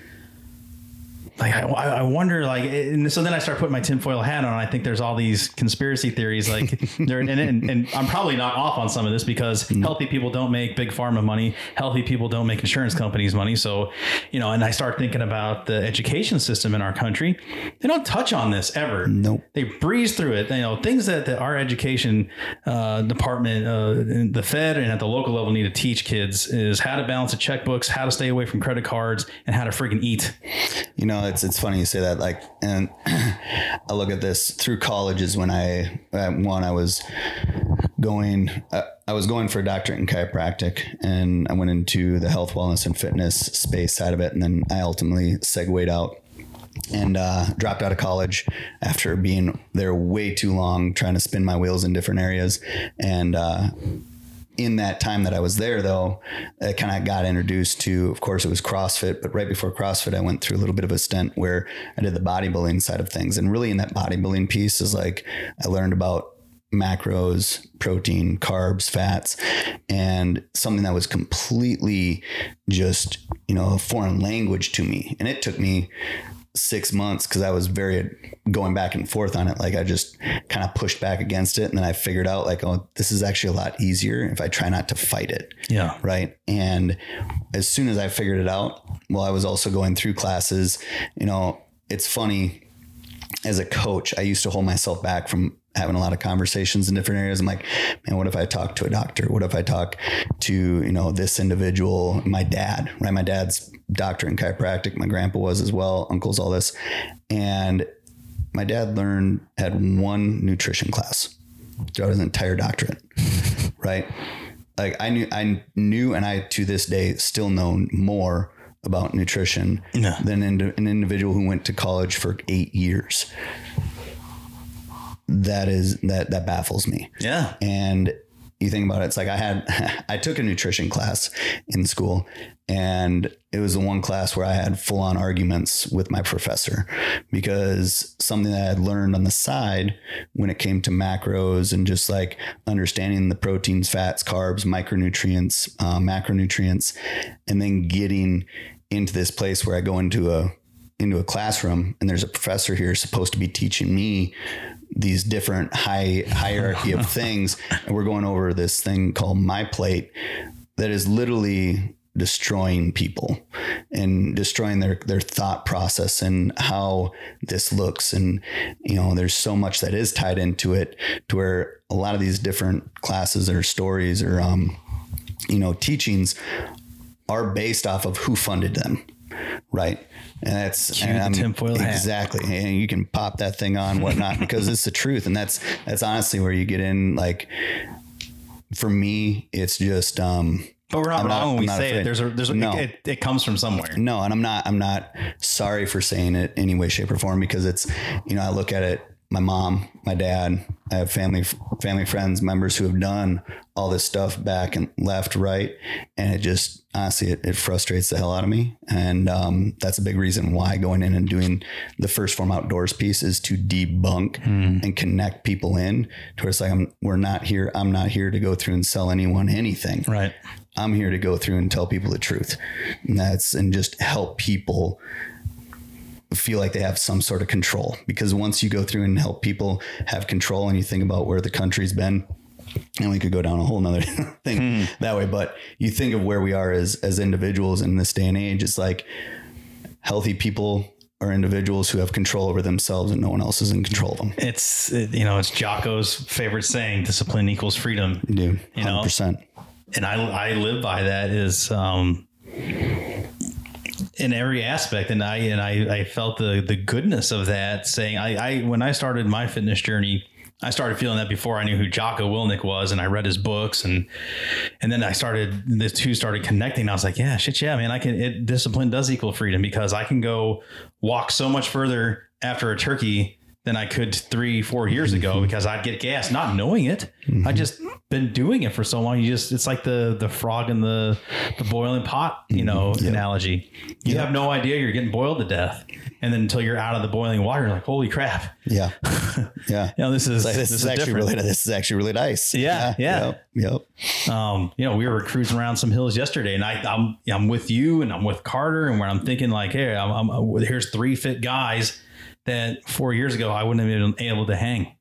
like I, I wonder like and so then I start putting my tinfoil hat on and I think there's all these conspiracy theories like there and, and, and, I'm probably not off on some of this because mm. healthy people don't make big pharma money. Healthy people don't make insurance companies money. So you know and I start thinking about the education system in our country. They don't touch on this ever. Nope. They breeze through it. You know things that, that our education uh, department uh, the Fed and at the local level need to teach kids is how to balance the checkbooks how to stay away from credit cards and how to freaking eat. You know it's it's funny you say that. Like, and I look at this through colleges when I one I was going. Uh, I was going for a doctorate in chiropractic, and I went into the health, wellness, and fitness space side of it, and then I ultimately segued out and uh, dropped out of college after being there way too long, trying to spin my wheels in different areas, and uh, in that time that I was there, though, I kind of got introduced to, of course, it was CrossFit. But right before CrossFit, I went through a little bit of a stint where I did the bodybuilding side of things. And really, in that bodybuilding piece, is like I learned about macros, protein, carbs, fats, and something that was completely just, you know, a foreign language to me. And it took me six months because I was very going back and forth on it. Like I just kind of pushed back against it. And then I figured out like, oh, this is actually a lot easier if I try not to fight it. Yeah. Right. And as soon as I figured it out, well, I was also going through classes, you know, it's funny as a coach, I used to hold myself back from having a lot of conversations in different areas. I'm like, man, what if I talk to a doctor? What if I talk to, you know, this individual, my dad, right? My dad's doctor in chiropractic. My grandpa was as well, uncles, all this. And my dad learned, had one nutrition class throughout his entire doctorate, right? Like I knew, I knew, and I to this day still know more about nutrition no. than an individual who went to college for eight years that is that that baffles me. Yeah. And you think about it, it's like I had I took a nutrition class in school and it was the one class where I had full on arguments with my professor because something that I had learned on the side when it came to macros and just like understanding the proteins, fats, carbs, micronutrients, uh, macronutrients, and then getting into this place where I go into a into a classroom and there's a professor here supposed to be teaching me these different high hierarchy of things. And we're going over this thing called my plate that is literally destroying people and destroying their their thought process and how this looks. And you know there's so much that is tied into it to where a lot of these different classes or stories or um you know teachings are based off of who funded them right? And that's and exactly hat. and you can pop that thing on whatnot because it's the truth. And that's that's honestly where you get in like for me it's just um but we're not I'm wrong not, when we say afraid. it. There's a there's a, no. it, it, comes from somewhere. No, and I'm not I'm not sorry for saying it any way, shape, or form because it's you know I look at it my mom, my dad, I have family, family, friends, members who have done all this stuff back and left, right. And it just, honestly, it, it frustrates the hell out of me. And um, that's a big reason why going in and doing the 1st Phorm outdoors piece is to debunk mm. and connect people in towards like, I'm, we're not here. I'm not here to go through and sell anyone anything. Right. I'm here to go through and tell people the truth. And that's, and just help people feel like they have some sort of control because once you go through and help people have control and you think about where the country's been and we could go down a whole nother thing hmm. that way but you think of where we are as as individuals in this day and age it's like healthy people are individuals who have control over themselves and no one else is in control of them. It's you know it's Jocko's favorite saying: "Discipline equals freedom." Dude, 100%. you know, and I I live by that. Is um, in every aspect and i and i i felt the the goodness of that saying i i when i started my fitness journey I started feeling that before I knew who Jocko Willink was, and I read his books, and and then I started the two started connecting. I was like, yeah, shit, yeah, man, I can. It, discipline does equal freedom because I can go walk so much further after a turkey than I could three, four years ago mm-hmm. because I'd get gas not knowing it. I mm-hmm. just been doing it for so long. You just it's like the the frog in the the boiling pot, you know, mm-hmm. analogy. You have no idea you're getting boiled to death. And then until you're out of the boiling water, you're like, holy crap. Yeah. Yeah. You know, this is Like, this, is, actually different. really this is actually really nice. Yeah, yeah. Yep. yep. um, you know, we were cruising around some hills yesterday, and I, I'm I'm with you, and I'm with Carter, and where I'm thinking like, hey, I'm, I'm, here's three fit guys that four years ago I wouldn't have been able to hang.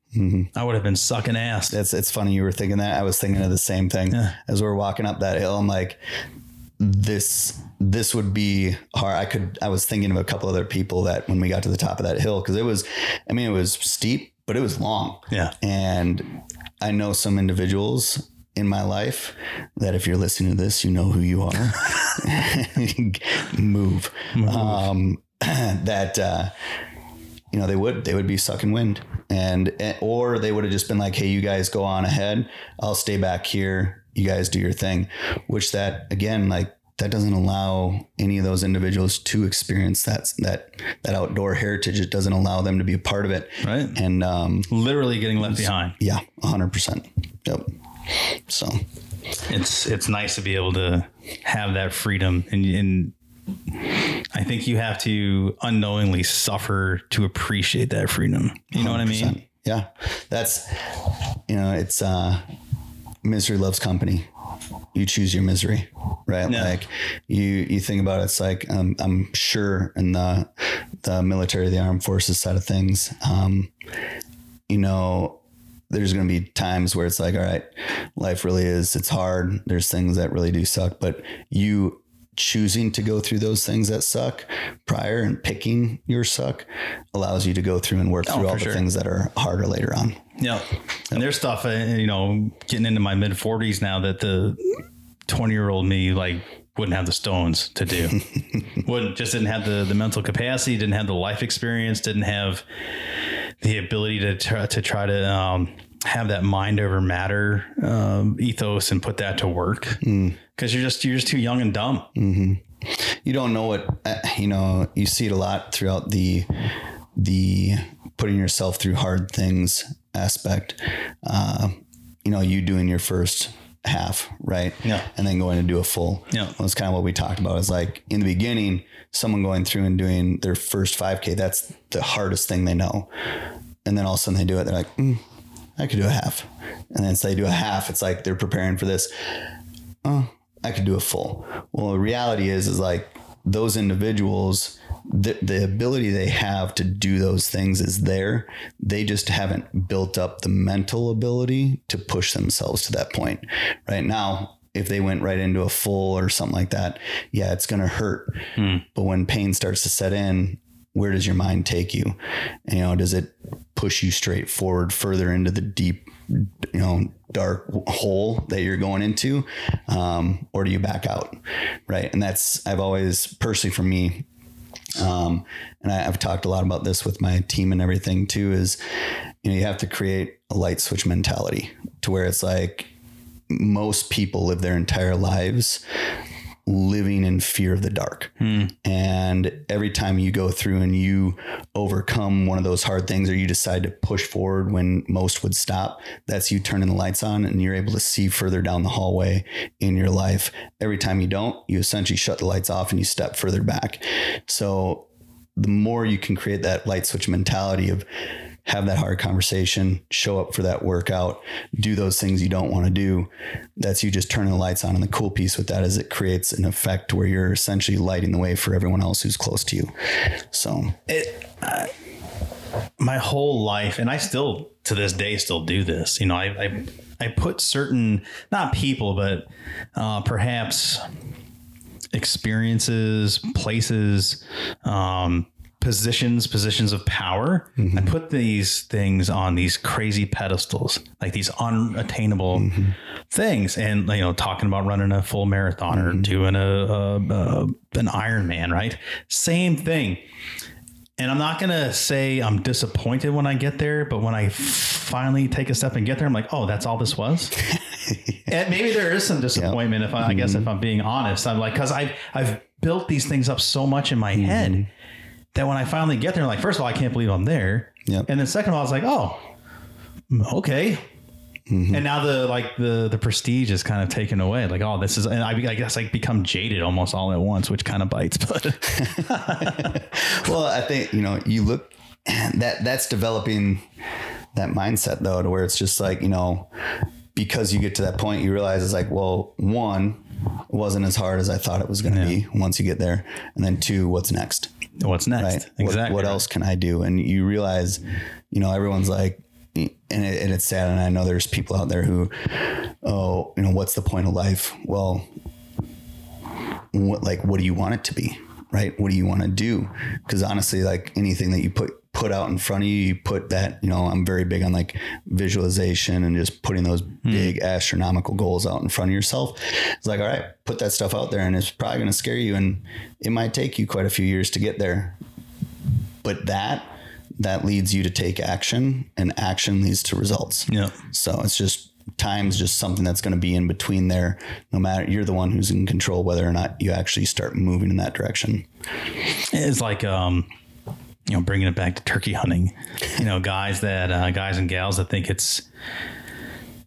I would have been sucking ass. That's it's funny you were thinking that. I was thinking of the same thing Yeah. as we are walking up that hill. I'm like, this this would be hard. I could. I was thinking of a couple other people that when we got to the top of that hill because it was, I mean, it was steep, but it was long. Yeah. And I know some individuals in my life that if you're listening to this, you know who you are. Move. Um, that uh, you know they would they would be sucking wind and eh, or they would have just been like, hey, you guys go on ahead. I'll stay back here. You guys do your thing. Which that again like. That doesn't allow any of those individuals to experience that that that outdoor heritage. It doesn't allow them to be a part of it. Right. And um, Literally getting left behind. yeah, hundred percent. Yep. So It's it's nice to be able to have that freedom, and and I think you have to unknowingly suffer to appreciate that freedom. You know what I mean? Yeah, that's you know, it's uh, misery loves company. You choose your misery, right? Yeah. Like you you think about it, it's like um, I'm sure in the the military, the armed forces side of things, um, you know, there's going to be times where it's like, all right, life really is, it's hard. There's things that really do suck, but you choosing to go through those things that suck prior and picking your suck allows you to go through and work through Oh, for all the sure. things that are harder later on. Yeah. And there's stuff, uh, you know, getting into my mid 40s now that the 20 year old me, like, wouldn't have the stones to do. wouldn't, just didn't have the, the mental capacity, didn't have the life experience, didn't have the ability to try to, try to um, have that mind over matter um, ethos and put that to work. Because you're just, you're just too young and dumb. you don't know what uh, you know you see it a lot throughout the the putting yourself through hard things aspect uh, you know you doing your first half right Yeah. and then going to do a full Yeah. well, that's kind of what we talked about is like in the beginning someone going through and doing their first 5k that's the hardest thing they know and then all of a sudden they do it they're like mm, i could do a half and then so they do a half it's like they're preparing for this oh, I could do a full. Well, the reality is, is like those individuals, the, the ability they have to do those things is there. They just haven't built up the mental ability to push themselves to that point. Right now, if they went right into a full or something like that, yeah, it's going to hurt. Hmm. But when pain starts to set in, where does your mind take you? You know, does it push you straight forward further into the deep, you know, dark hole that you're going into, um, or do you back out? Right, and that's I've always personally for me, um, and I, I've talked a lot about this with my team and everything too. Is you know you have to create a light switch mentality to where it's like most people live their entire lives living in fear of the dark. Hmm. And every time you go through and you overcome one of those hard things or you decide to push forward when most would stop, that's you turning the lights on and you're able to see further down the hallway in your life. Every time you don't, you essentially shut the lights off and you step further back. So the more you can create that light switch mentality of have that hard conversation, show up for that workout, do those things you don't want to do. That's you just turning the lights on. And the cool piece with that is it creates an effect where you're essentially lighting the way for everyone else who's close to you. So it, uh, my whole life, and I still to this day still do this. You know, I I, I put certain not people, but uh, perhaps experiences, places, um, positions, positions of power. Mm-hmm. and put these things on these crazy pedestals, like these unattainable mm-hmm. things. And you know, talking about running a full marathon or mm-hmm. doing a, a, a an Ironman, right? Same thing. And I'm not gonna say I'm disappointed when I get there, but when I finally take a step and get there, I'm like, oh, that's all this was. and maybe there is some disappointment if I, I guess if I'm being honest. I'm like, because I've I've built these things up so much in my head, that when I finally get there, like, first of all, I can't believe I'm there. Yep. And then second of all, I was like, oh, okay. Mm-hmm. And now the like the the prestige is kind of taken away. Like, oh, this is, and I, I guess like become jaded almost all at once, which kind of bites. But well, I think you know you look that that's developing that mindset though, to where it's just like you know because you get to that point, you realize it's like, well, one, wasn't as hard as I thought it was going to be once you get there, and then two, what's next? What's next? right? What- What, else can I do? And you realize, you know, everyone's like, and, it, and it's sad. And I know there's people out there who, oh, you know, what's the point of life? Well, what, like, what do you want it to be? Right? What do you want to do? Because honestly, like anything that you put put out in front of you, you put that. You know, I'm very big on like visualization and just putting those big astronomical goals out in front of yourself. It's like, all right, put that stuff out there, and it's probably going to scare you, and it might take you quite a few years to get there but that that leads you to take action and action leads to results Yeah. so it's just time's just something that's going to be in between there no matter you're the one who's in control whether or not you actually start moving in that direction It's like, um, you know, bringing it back to turkey hunting. You know, guys that uh, guys and gals that think it's,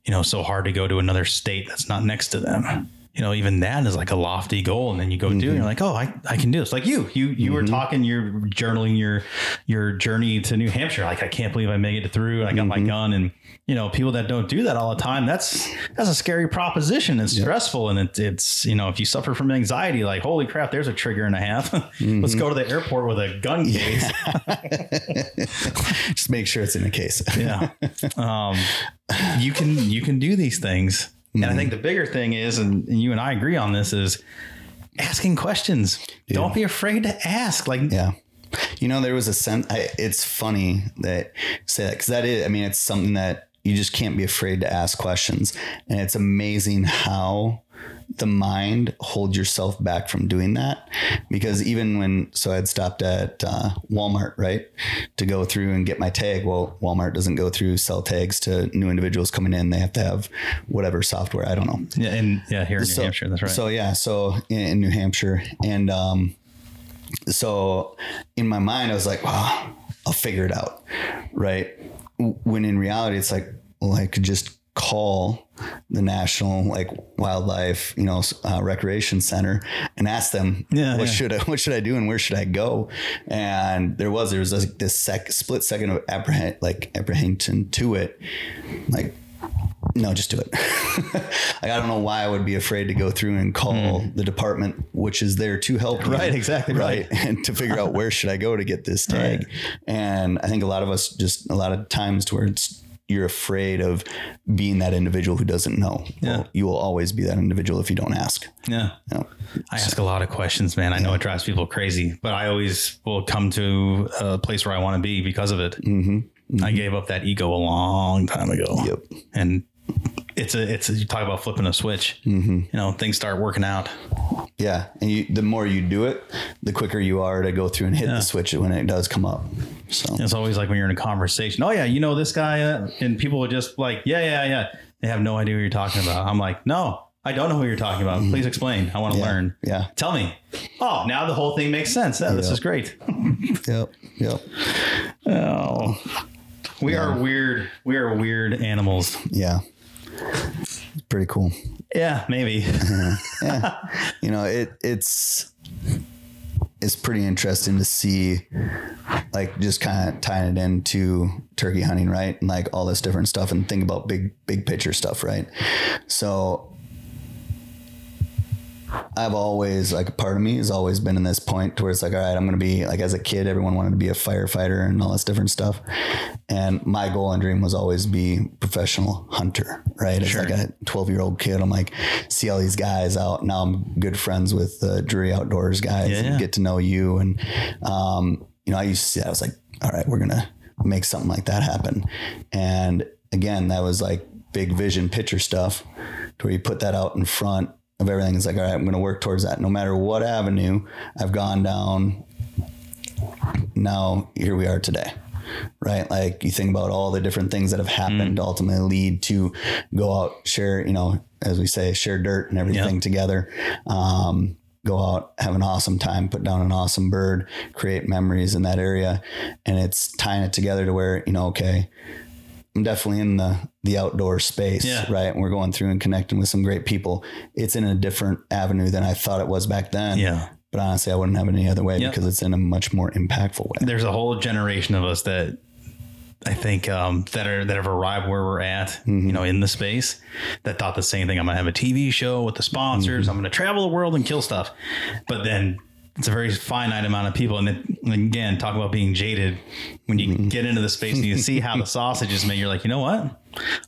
you know, so hard to go to another state that's not next to them. You know, even that is like a lofty goal, and then you go do, it, and you're mm-hmm. like, oh, I, I can do this. Like you, you you were mm-hmm. talking, you're journaling your your journey to New Hampshire. Like I can't believe I made it through, and I got my mm-hmm. gun, and you know, people that don't do that all the time, that's that's a scary proposition. It's stressful, and it, it's you know, if you suffer from anxiety, like holy crap, there's a trigger and a half. Let's go to the airport with a gun case. just make sure it's in a case yeah um, you can you can do these things and i mm-hmm. think the bigger thing is and, and you and i agree on this is asking questions. Don't be afraid to ask like yeah. You know there was a sense I, it's funny that say that because that is i mean it's something that you just can't be afraid to ask questions. And it's amazing how the mind hold yourself back from doing that? Because even when so i'd stopped at uh, walmart right to go through and get my tag. Well walmart doesn't go through sell tags to new individuals coming in. They have to have whatever software. I don't know. Yeah and yeah here in new hampshire that's right. so yeah, so in, in New Hampshire, and um, so in my mind, I was like, "Wow, I'll figure it out," right? When in reality, it's like, well, I could just call the national like wildlife you know uh, recreation center and ask them Yeah, what yeah. should I what should I do and where should I go and there was there was like this sec split second of apprehend like apprehension to it like no, just do it. like, I don't know why I would be afraid to go through and call the department, which is there to help. you. Right, exactly right. And to figure out where should I go to get this tag. And I think a lot of us just a lot of times to where it's you're afraid of being that individual who doesn't know. Yeah. Well, you will always be that individual if you don't ask. yeah You know? I ask a lot of questions, man. I know it drives people crazy, but I always will come to a place where I want to be because of it. Mm-hmm. I gave up that ego a long time ago. Yep. And it's a, it's a, you talk about flipping a switch. Mm-hmm. You know, things start working out. Yeah. And you, the more you do it, the quicker you are to go through and hit the switch when it does come up. So It's always like when you're in a conversation. Oh yeah, you know this guy, uh, and people are just like, yeah, yeah, yeah. They have no idea what you're talking about. I'm like, no, I don't know who you're talking about. Please explain. I want to Yeah. learn. Yeah. Tell me. Oh, now the whole thing makes sense. Yeah, This is great. Yep. Yep. Oh, we are weird. We are weird animals. Yeah. Pretty cool. Yeah, maybe. you know it it's it's pretty interesting to see like just kind of tying it into turkey hunting right and like all this different stuff and think about big big picture stuff right so I've always like a part of me has always been in this point to where it's like, all right, I'm gonna be like as a kid, everyone wanted to be a firefighter and all this different stuff. And my goal and dream was always be professional hunter, right? As like a 12 year old kid, I'm like, see all these guys out. Now I'm good friends with the Drury Outdoors guys Yeah. and get to know you. And um, you know, I used to see that. I was like, all right, we're gonna make something like that happen. And again, that was like big vision picture stuff to where you put that out in front of everything. It's like, all right, I'm going to work towards that. No matter what avenue I've gone down, now here we are today. Right. Like you think about all the different things that have happened to ultimately lead to go out, share, you know, as we say, share dirt and everything together. Um, go out, have an awesome time, put down an awesome bird, create memories in that area. And it's tying it together to where, you know, okay, I'm definitely in the the outdoor space, Yeah. right? And we're going through and connecting with some great people. It's in a different avenue than I thought it was back then. Yeah. But honestly, I wouldn't have it any other way Yep. because it's in a much more impactful way. There's a whole generation of us that I think um, that are that have arrived where we're at, you know, in the space that thought the same thing. I'm gonna have a TV show with the sponsors. I'm gonna travel the world and kill stuff. But then it's a very finite amount of people. And then and again, talk about being jaded. When you get into the space and you see how the sausage is made, you're like, you know what?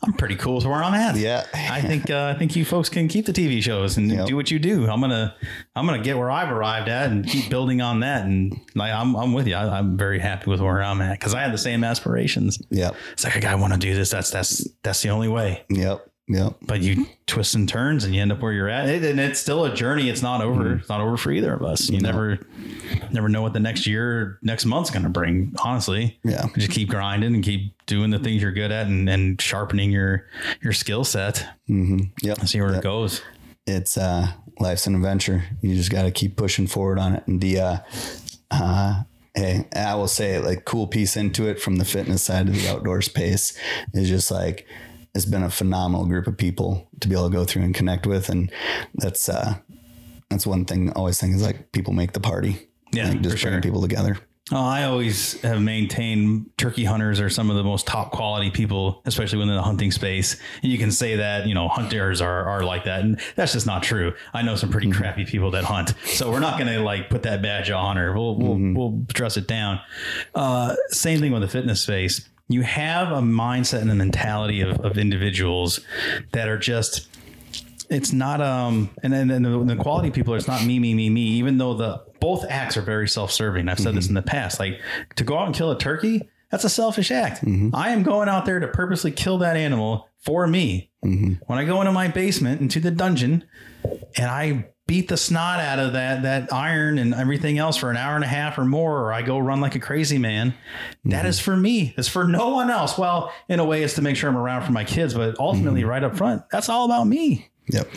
I'm pretty cool with where I'm at. Yeah. I think uh, I think you folks can keep the TV shows and Yep. do what you do. I'm gonna I'm gonna get where I've arrived at and keep building on that. And like I'm I'm with you. I, I'm very happy with where I'm at because I had the same aspirations. Yep. It's like I want to do this. That's that's that's the only way. Yep. Yep. But you twist and turns and you end up where you're at. It, and it's still a journey. It's not over. It's not over for either of us. You never never know what the next year, next month's going to bring. Honestly, Yeah. Just keep grinding and keep doing the things you're good at and, and sharpening your your skill set. Yep. and See where it goes. it's uh life's an adventure. You just got to keep pushing forward on it. And the uh, uh hey, I will say like cool piece into it from the fitness side of the outdoor space is just like it's been a phenomenal group of people to be able to go through and connect with, and that's uh that's one thing. I always think is like people make the party. Yeah, like just for bringing sure. people together. Oh, I always have maintained turkey hunters are some of the most top quality people, especially within the hunting space. And you can say that, you know, hunters are, are like that. And that's just not true. I know some pretty crappy people that hunt. So we're not going to like put that badge of honor. We'll, we'll, we'll dress it down. Uh, same thing with the fitness space. You have a mindset and a mentality of, of individuals that are just, it's not um and then and the, the quality people are, it's not me me me me even though the both acts are very self-serving. I've said this mm-hmm. in the past like to go out and kill a turkey that's a selfish act. Mm-hmm. I am going out there to purposely kill that animal for me. Mm-hmm. When i go into my basement into the dungeon and i beat the snot out of that that iron and everything else for an hour and a half or more or i go run like a crazy man. That mm-hmm. is for me. It's for no one else. Well in a way it's to make sure i'm around for my kids but ultimately mm-hmm. right up front that's all about me. Yep.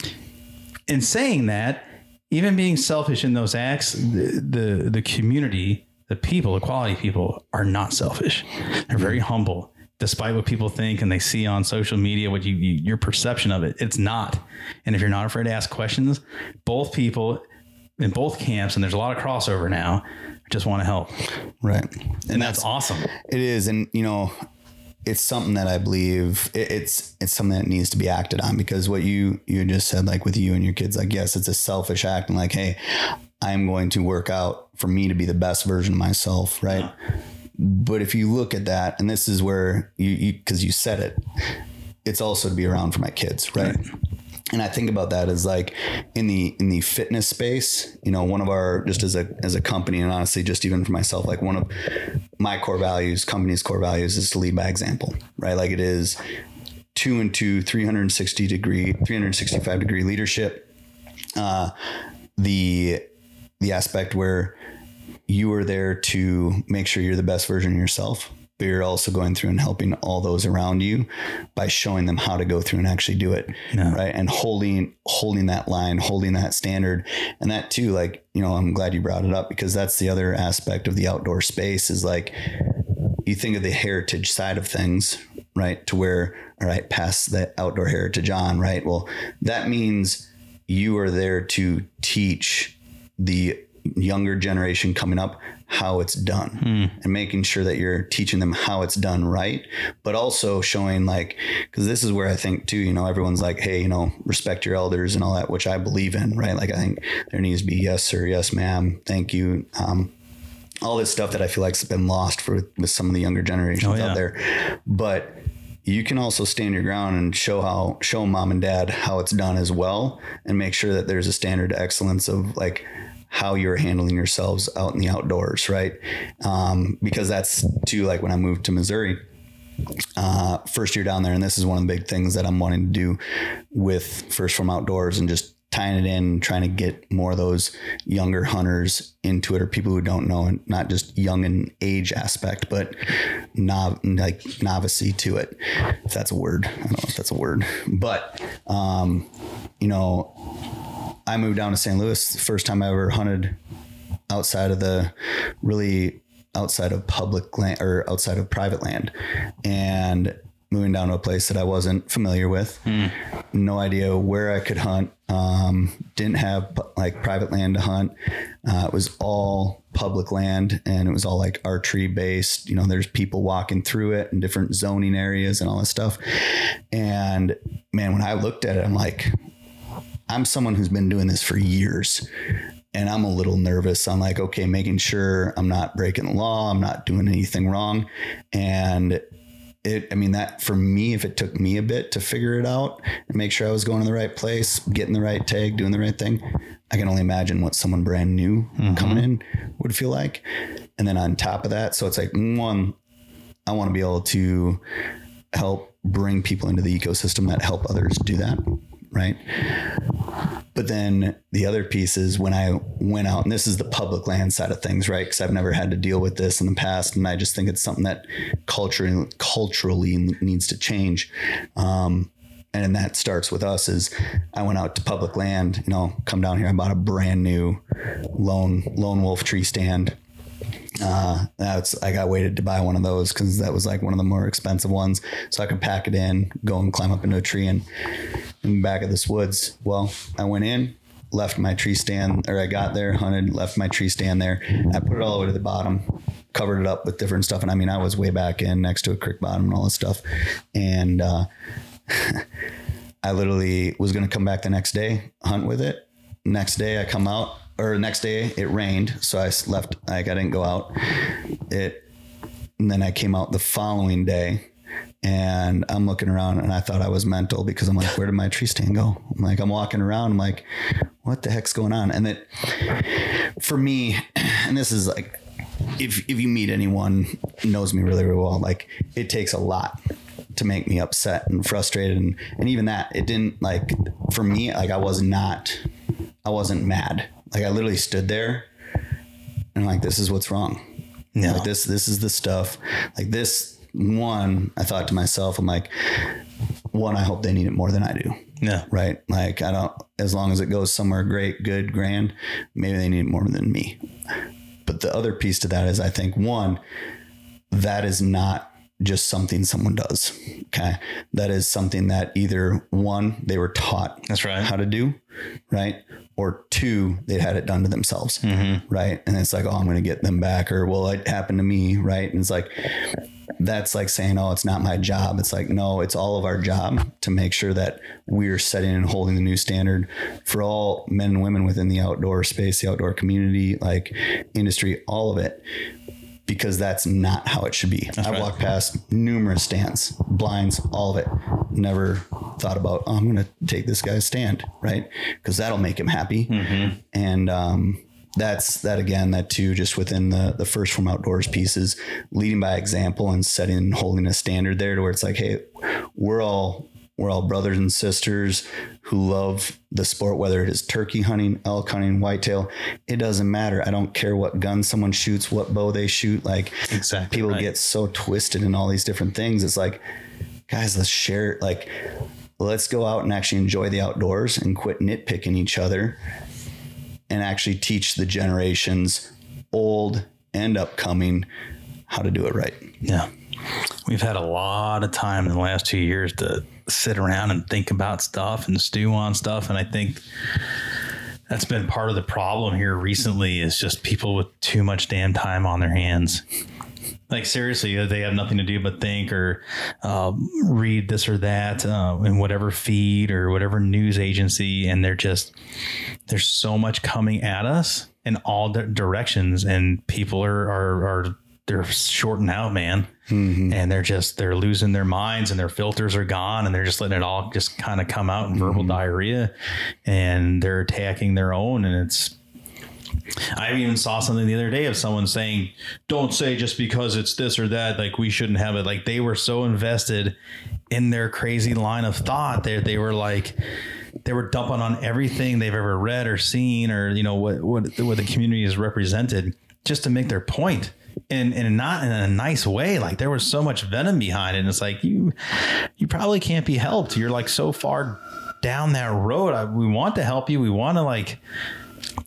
in saying that, even being selfish in those acts, the, the the community, the people, the quality people are not selfish. They're very mm-hmm. humble, despite what people think and they see on social media. What you, you your perception of it, it's not. And if you're not afraid to ask questions, both people in both camps, and there's a lot of crossover now, just want to help, Right. and that's awesome. It is, and you know, it's something that I believe it, it's it's something that needs to be acted on because what you you just said, like with you and your kids, like yes, it's a selfish act, and like, hey, I'm going to work out for me to be the best version of myself, right? But if you look at that, and this is where you you because you said it, it's also to be around for my kids, right? And I think about that as like in the in the fitness space, you know, one of our just as a as a company and honestly just even for myself, like one of my core values, company's core values is to lead by example, right? Like it is two and two, 360 degree, 365 degree leadership. Uh, the the aspect where you are there to make sure you're the best version of yourself, but you're also going through and helping all those around you by showing them how to go through and actually do it. Yeah. Right. And holding holding that line, holding that standard. And that too, like, you know, I'm glad you brought it up because that's the other aspect of the outdoor space is like you think of the heritage side of things, right? To where, all right, pass the outdoor heritage on, right? Well, that means you are there to teach the younger generation coming up how it's done and making sure that you're teaching them how it's done right, but also showing like, because this is where I think too, you know, everyone's like, hey, you know, respect your elders and all that, which I believe in, right? Like, I think there needs to be yes, sir, yes, ma'am, thank you. Um, all this stuff that I feel like's been lost for with some of the younger generations Oh, yeah. out there. But you can also stand your ground and show how show mom and dad how it's done as well and make sure that there's a standard excellence of like how you're handling yourselves out in the outdoors, right? Um, because that's too like when I moved to Missouri, uh, first year down there, and this is one of the big things that I'm wanting to do with First Phorm Outdoors and just tying it in, trying to get more of those younger hunters into it, or people who don't know, and not just young in age aspect, but nov- like novice to it, if that's a word. I don't know if that's a word, but um, you know, I moved down to St. Louis. The first time I ever hunted outside of the really outside of public land or outside of private land, and moving down to a place that I wasn't familiar with. No idea where I could hunt. Um, didn't have like private land to hunt. Uh, it was all public land and it was all like archery based. You know, there's people walking through it and different zoning areas and all this stuff. And man, when I looked at it, I'm like, I'm someone who's been doing this for years and I'm a little nervous. I'm like, okay, making sure I'm not breaking the law, I'm not doing anything wrong. And it, I mean, that for me, if it took me a bit to figure it out and make sure I was going to the right place, getting the right tag, doing the right thing, I can only imagine what someone brand new mm-hmm. coming in would feel like. And then on top of that, so it's like, one, I want to be able to help bring people into the ecosystem that help others do that. Right. But then the other piece is when I went out, and this is the public land side of things, right? Because I've never had to deal with this in the past, and I just think it's something that culturally culturally needs to change. Um, and that starts with us. Is I went out to public land, you know, come down here. I bought a brand new lone lone wolf tree stand. Uh, that's I got waited to buy one of those because that was like one of the more expensive ones, so I could pack it in, go and climb up into a tree and in the back of this woods. Well, I went in, left my tree stand, or I got there, hunted, left my tree stand there. I put it all the way to the bottom, covered it up with different stuff, and I mean I was way back in next to a creek bottom and all this stuff, and uh, I literally was to come back the next day, hunt with it. Next day I come out, or next day it rained, so I left. Like I didn't go out. It, and then I came out the following day, and I'm looking around, and I thought I was mental because I'm like, where did my tree stand go? I'm like, I'm walking around, I'm like, what the heck's going on? And that, for me, and this is like, if if you meet anyone knows me really, really well, like it takes a lot to make me upset and frustrated and and even that it didn't like for me like I was not I wasn't mad like I literally stood there and like this is what's wrong. Yeah. like this this is the stuff. Like this one I thought to myself I'm like one I hope they need it more than I do. Yeah. right? Like I don't as long as it goes somewhere great good grand maybe they need it more than me. But the other piece to that is I think one that is not just something someone does. Okay. That is something that either one, they were taught That's right. how to do, right? Or two, they had it done to themselves, mm-hmm. right? And it's like, oh, I'm going to get them back, or well, it happened to me, right? And it's like, that's like saying, oh, it's not my job. It's like, no, it's all of our job to make sure that we're setting and holding the new standard for all men and women within the outdoor space, the outdoor community, like industry, all of it because that's not how it should be. I right. walked past numerous stands, blinds, all of it. Never thought about, oh, I'm going to take this guy's stand, right? Because that'll make him happy. And um, that's that again, that too, just within the the First Phorm Outdoors pieces, leading by example and setting and holding a standard there to where it's like, hey, we're all we're all brothers and sisters who love the sport, whether it is turkey hunting, elk hunting, whitetail. It doesn't matter. I don't care what gun someone shoots, what bow they shoot. Like Exactly people right. get so twisted in all these different things. It's like, guys, let's share. Like, let's go out and actually enjoy the outdoors and quit nitpicking each other, and actually teach the generations, old and upcoming, how to do it right. Yeah. We've had a lot of time in the last two years to sit around and think about stuff and stew on stuff. And I think that's been part of the problem here recently is just people with too much damn time on their hands. Like seriously, they have nothing to do but think or uh, read this or that uh, in whatever feed or whatever news agency, and they're just there's so much coming at us in all di- directions, and people are are, are they're shorting out, man, mm-hmm. and they're just they're losing their minds, and their filters are gone, and they're just letting it all just kind of come out in verbal mm-hmm. diarrhea, and they're attacking their own, and it's I even saw something the other day of someone saying, "Don't say just because it's this or that, like we shouldn't have it." Like they were so invested in their crazy line of thought that they were like, they were dumping on everything they've ever read or seen, or you know what what what the community is represented, just to make their point. And, and not in a nice way. Like there was so much venom behind it. And it's like you you probably can't be helped. You're like so far down that road. I, we want to help you. We want to like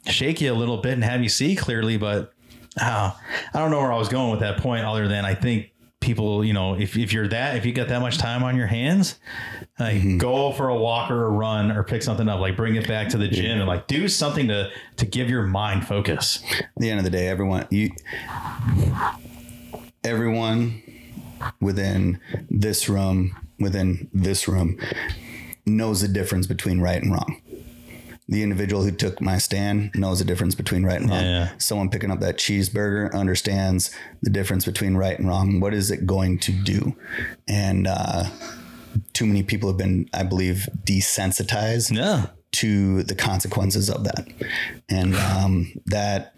shake you a little bit and have you see clearly, but uh, I don't know where I was going with that point other than I think people, you know, if, if you're that, if you got that much time on your hands, like Mm-hmm. go for a walk or a run or pick something up, like bring it back to the gym and like do something to, to give your mind focus. At the end of the day, everyone you everyone within this room, within this room, knows the difference between right and wrong. The individual who took my stand knows the difference between right and wrong. Yeah. Someone picking up that cheeseburger understands the difference between right and wrong. What is it going to do? And uh, too many people have been, I believe, desensitized Yeah. to the consequences of that. And um, that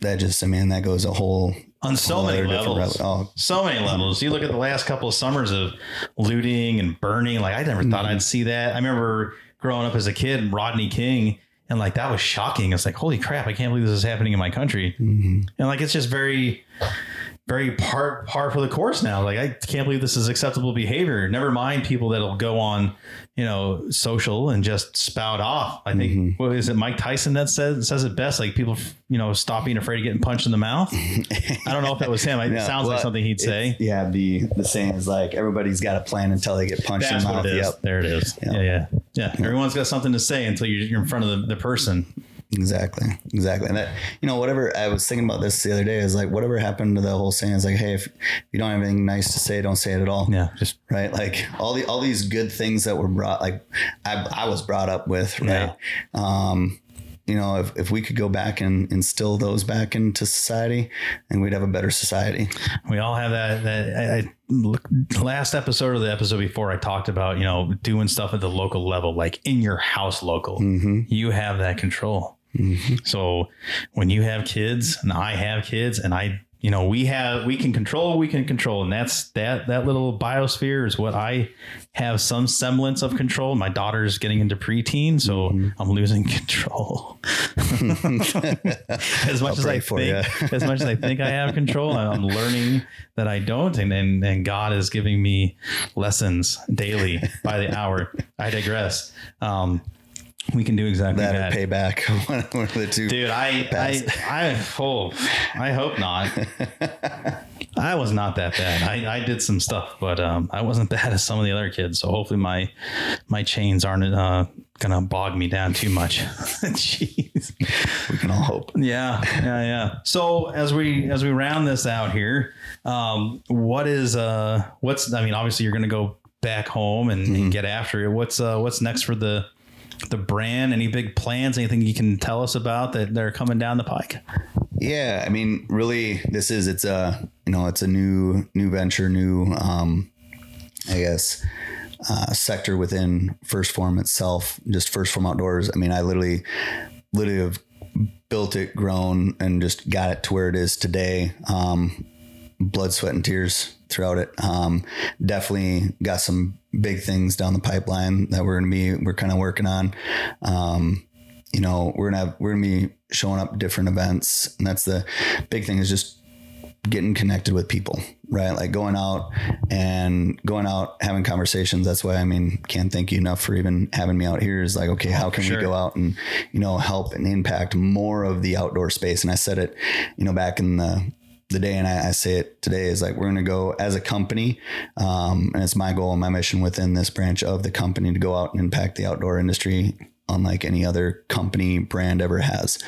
that just I mean that goes a whole on so many levels. oh. So many levels. You look at the last couple of summers of looting and burning. Like I never thought Mm-hmm. I'd see that. I remember growing up as a kid, Rodney King, and like that was shocking. It's like, holy crap, I can't believe this is happening in my country. Mm-hmm. And like it's just very, very par par for the course now. Like I can't believe this is acceptable behavior. Never mind people that'll go on, you know, social and just spout off. I think Mm-hmm. what is it, Mike Tyson that says says it best? Like people, you know, stop being afraid of getting punched in the mouth. I don't know if that was him. It Yeah, sounds like something he'd say. Yeah, the the saying is like everybody's got a plan until they get punched That's in the mouth. Yep, There it is. Yeah. Yeah, yeah, yeah. Everyone's got something to say until you're, you're in front of the, the person. Exactly, exactly. And that you know whatever I was thinking about this the other day is like whatever happened to the whole saying is like hey if you don't have anything nice to say don't say it at all. Yeah, just right? Like all the all these good things that were brought, like I, I was brought up with, right? Um, you know, if, if we could go back and instill those back into society, and we'd have a better society. we all have that. That I, I look, last episode or the episode before, I talked about you know doing stuff at the local level, like in your house, local. Mm-hmm. You have that control. So when you have kids, and I have kids, and I, you know, we have we can control, we can control, and that's that that little biosphere is what I have some semblance of control. My daughter's getting into preteen, so I'm losing control. as much as I for think, as much as I think I have control, I'm learning that I don't, and and, and God is giving me lessons daily by the hour. I digress. Um, we can do exactly That that. or payback, one one of the two. Dude, I, I, I, oh, I hope not. I was not that bad. I, I did some stuff, but um, I wasn't bad as some of the other kids. So hopefully my, my chains aren't uh, gonna bog me down too much. Jeez. We can all hope. Yeah, yeah, yeah. So as we as we round this out here, um, what is uh, what's I mean, obviously you're gonna go back home and, and get after it. What's uh, what's next for the the brand? Any big plans? Anything you can tell us about that they're coming down the pike? Yeah, I mean, really, this is it's a you know it's a new new venture, new um, I guess uh, sector within First Phorm itself. Just First Phorm Outdoors. I mean, I literally literally have built it, grown, and just got it to where it is today. Um, blood, sweat, and tears throughout it. Um, definitely got some big things down the pipeline that we're gonna be we're kind of working on. Um, you know, we're gonna have we're gonna be showing up different events, and that's the big thing is just getting connected with people, right? Like going out and going out having conversations. That's why I mean, can't thank you enough for even having me out here. Is like, okay, how can Sure. we go out and you know help and impact more of the outdoor space? And I said it, you know, back in the the day, and I, I say it today is like we're going to go as a company, um, and it's my goal and my mission within this branch of the company to go out and impact the outdoor industry unlike any other company brand ever has,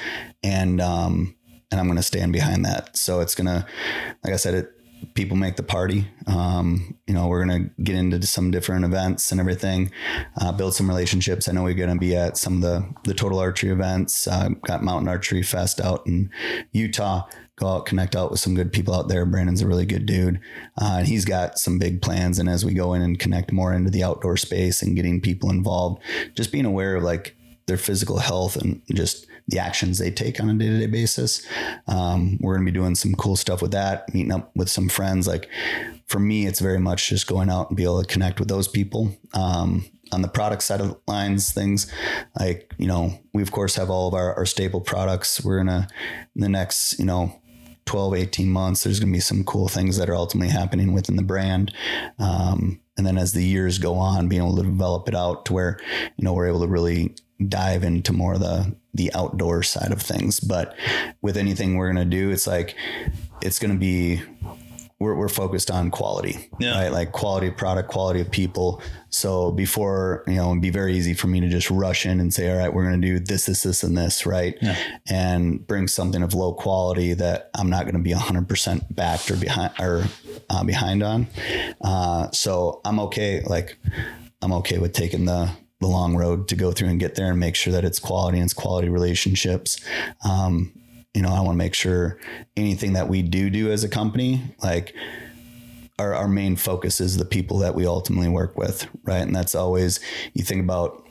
and um, and I'm going to stand behind that. So it's going to, like I said, it people make the party. Um, you know, we're going to get into some different events and everything, uh, build some relationships. I know we're going to be at some of the, the total archery events, uh, got mountain archery fest out in Utah, go out, connect out with some good people out there. Brandon's a really good dude. Uh, and he's got some big plans. And as we go in and connect more into the outdoor space and getting people involved, just being aware of like their physical health and just the actions they take on a day to day basis. Um, we're going to be doing some cool stuff with that, meeting up with some friends. Like for me, it's very much just going out and be able to connect with those people. Um, on the product side of lines, things like, you know, we of course have all of our, our staple products. We're going to, in the next, you know, 12, 18 months, there's going to be some cool things that are ultimately happening within the brand. Um, and then as the years go on, being able to develop it out to where you know we're able to really dive into more of the the outdoor side of things. But with anything we're gonna do, it's like it's gonna be we're, we're focused on quality, Yeah. right? Like quality of product, quality of people. So before, you know, it'd be very easy for me to just rush in and say, all right, we're going to do this, this, this, and this, right? And bring something of low quality that I'm not going to be 100% backed or behind or uh, behind on. Uh, so I'm okay. Like I'm okay with taking the, the long road to go through and get there and make sure that it's quality and it's quality relationships. Um, you know, I want to make sure anything that we do do as a company, like our, our main focus is the people that we ultimately work with, right? And that's always you think about.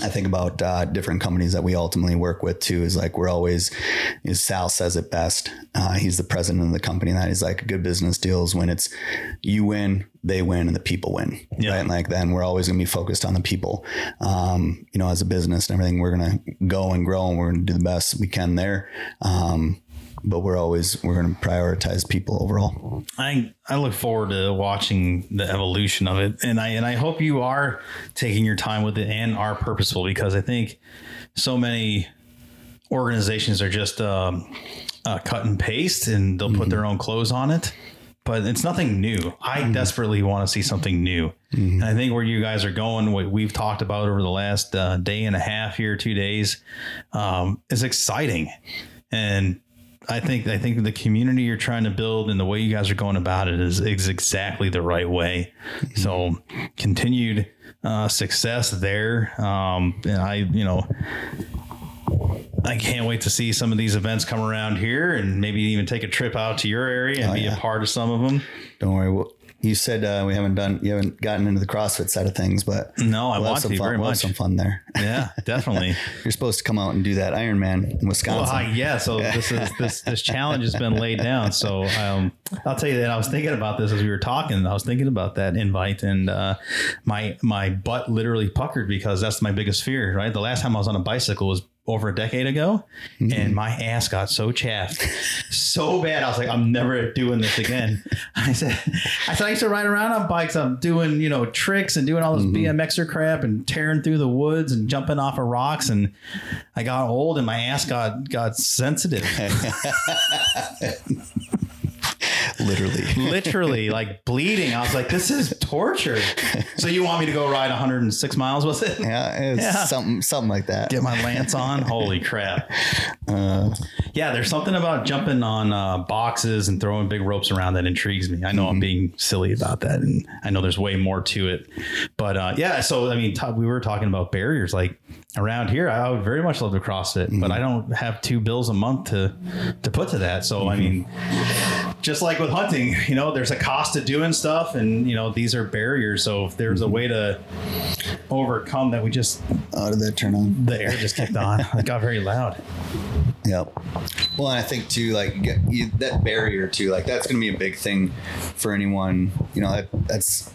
I think about uh, different companies that we ultimately work with too. Is like we're always, is Sal says it best. Uh, he's the president of the company. That is like a good business deal is when it's you win, they win, and the people win, Yeah. right? And like then we're always going to be focused on the people. Um, you know, as a business and everything, we're going to go and grow, and we're going to do the best we can there. Um, but we're always we're going to prioritize people overall. I I look forward to watching the evolution of it, and I and I hope you are taking your time with it and are purposeful because I think so many organizations are just um, uh, cut and paste, and they'll put their own clothes on it. But it's nothing new. I desperately want to see something new. And I think where you guys are going, what we've talked about over the last uh, day and a half here, two days, um, is exciting. And I think I think the community you're trying to build and the way you guys are going about it is, is exactly the right way. So continued uh, success there. Um, and I, you know, I can't wait to see some of these events come around here and maybe even take a trip out to your area and be yeah. a part of some of them. Don't worry. Well, you said uh, we haven't done you haven't gotten into the CrossFit side of things, but No, I we'll want some to fun, very we'll much. some fun there. Yeah, definitely. You're supposed to come out and do that Ironman in Well, Wisconsin. yeah. So this is this this challenge has been laid down. So um, I'll tell you that I was thinking about this as we were talking. I was thinking about that invite, and uh, my my butt literally puckered because that's my biggest fear. Right, the last time I was on a bicycle was over a decade ago, mm-hmm. and my ass got so chaffed, so bad. I was like, I'm never doing this again. I said, I said I used to ride around on bikes. I'm doing you know tricks and doing all this mm-hmm. BMXer crap and tearing through the woods and jumping off of rocks. And I got old and my ass got got sensitive, Literally. literally like bleeding. I was like, this is torture. So you want me to go ride 106 miles? Was it? Yeah, it's Yeah. something something like that. Get my lance on. Holy crap! yeah, there's something about jumping on uh, boxes and throwing big ropes around that intrigues me. I know I'm being silly about that, and I know there's way more to it. But uh, yeah, so I mean, t- we were talking about barriers. Like around here, I would very much love to CrossFit, but mm-hmm. I don't have two bills a month to to put to that. So I mm-hmm. mean, just like with hunting, you know, there's a cost to doing stuff, and you know, these are barriers. So if there's a mm-hmm. way to overcome that, we just How did that turn on? the air just kicked on. It got very loud. Yep. Well, and I think too, like you you, that barrier too, like that's going to be a big thing for anyone. You know, that, that's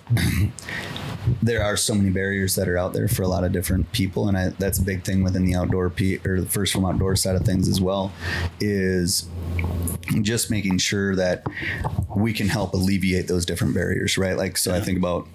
there are so many barriers that are out there for a lot of different people, and I, that's a big thing within the outdoor P, or the First Phorm outdoor side of things as well. Is just making sure that we can help alleviate those different barriers, right? Like, so I think about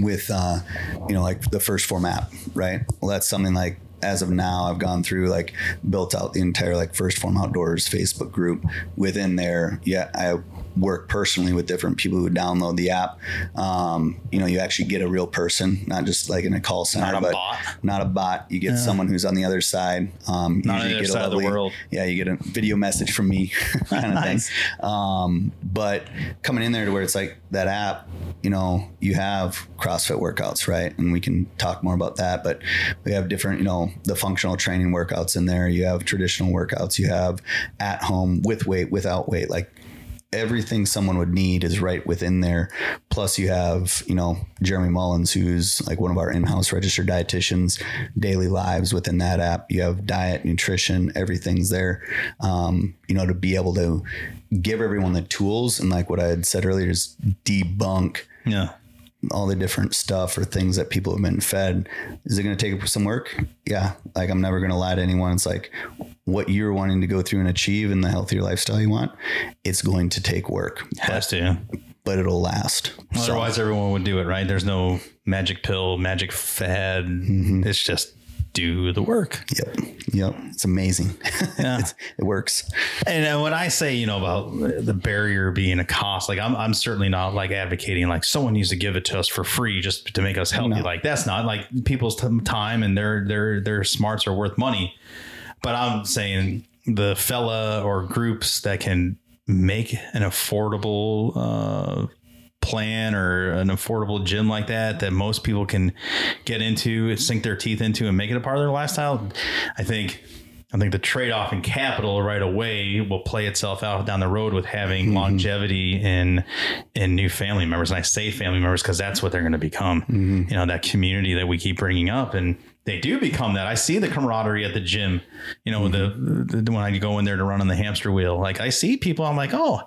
with uh, you know like the First Phorm app right well that's something like as of now i've gone through like built out the entire like First Phorm Outdoors facebook group within there yeah i work personally with different people who download the app um, you know you actually get a real person not just like in a call center Not a but bot. not a bot you get someone who's on the other side um, Not on the you other get a side of the world. yeah you get a video message from me kind of Nice. thing um, but coming in there to where it's like that app, you know, you have CrossFit workouts, right? And we can talk more about that. But we have different, you know, the functional training workouts in there. You have traditional workouts. You have at home with weight, without weight, like. Everything someone would need is right within there. Plus, you have, you know, Jeremy Mullins, who's like one of our in house registered dietitians, daily lives within that app. You have diet, nutrition, everything's there. Um, you know, to be able to give everyone the tools and like what I had said earlier is debunk Yeah. All the different stuff or things that people have been fed. Is it going to take some work? Yeah. Like I'm never going to lie to anyone. It's like what you're wanting to go through and achieve in the healthier lifestyle you want. It's going to take work. Has to. but it'll last. So, Otherwise, everyone would do it, right? There's no magic pill, magic fad. Mm-hmm. It's just do the work. yep, yep, it's amazing. Yeah. It's- it works. And uh, when I say, you know, about the barrier being a cost, like I'm, I'm certainly not like advocating like someone needs to give it to us for free just to make us healthy. Like that's not like people's t- time and their their their smarts are worth money. But I'm saying the fella or groups that can make an affordable uh, plan or an affordable gym like that that most people can get into, sink their teeth into, and make it a part of their lifestyle. I think. I think the trade off in capital right away will play itself out down the road with having mm-hmm. longevity in in new family members. And I say family members because that's what they're going to become. Mm-hmm. You know, that community that we keep bringing up, and they do become that. I see the camaraderie at the gym. You know, the, the when I go in there to run on the hamster wheel, like I see people. I'm like, oh,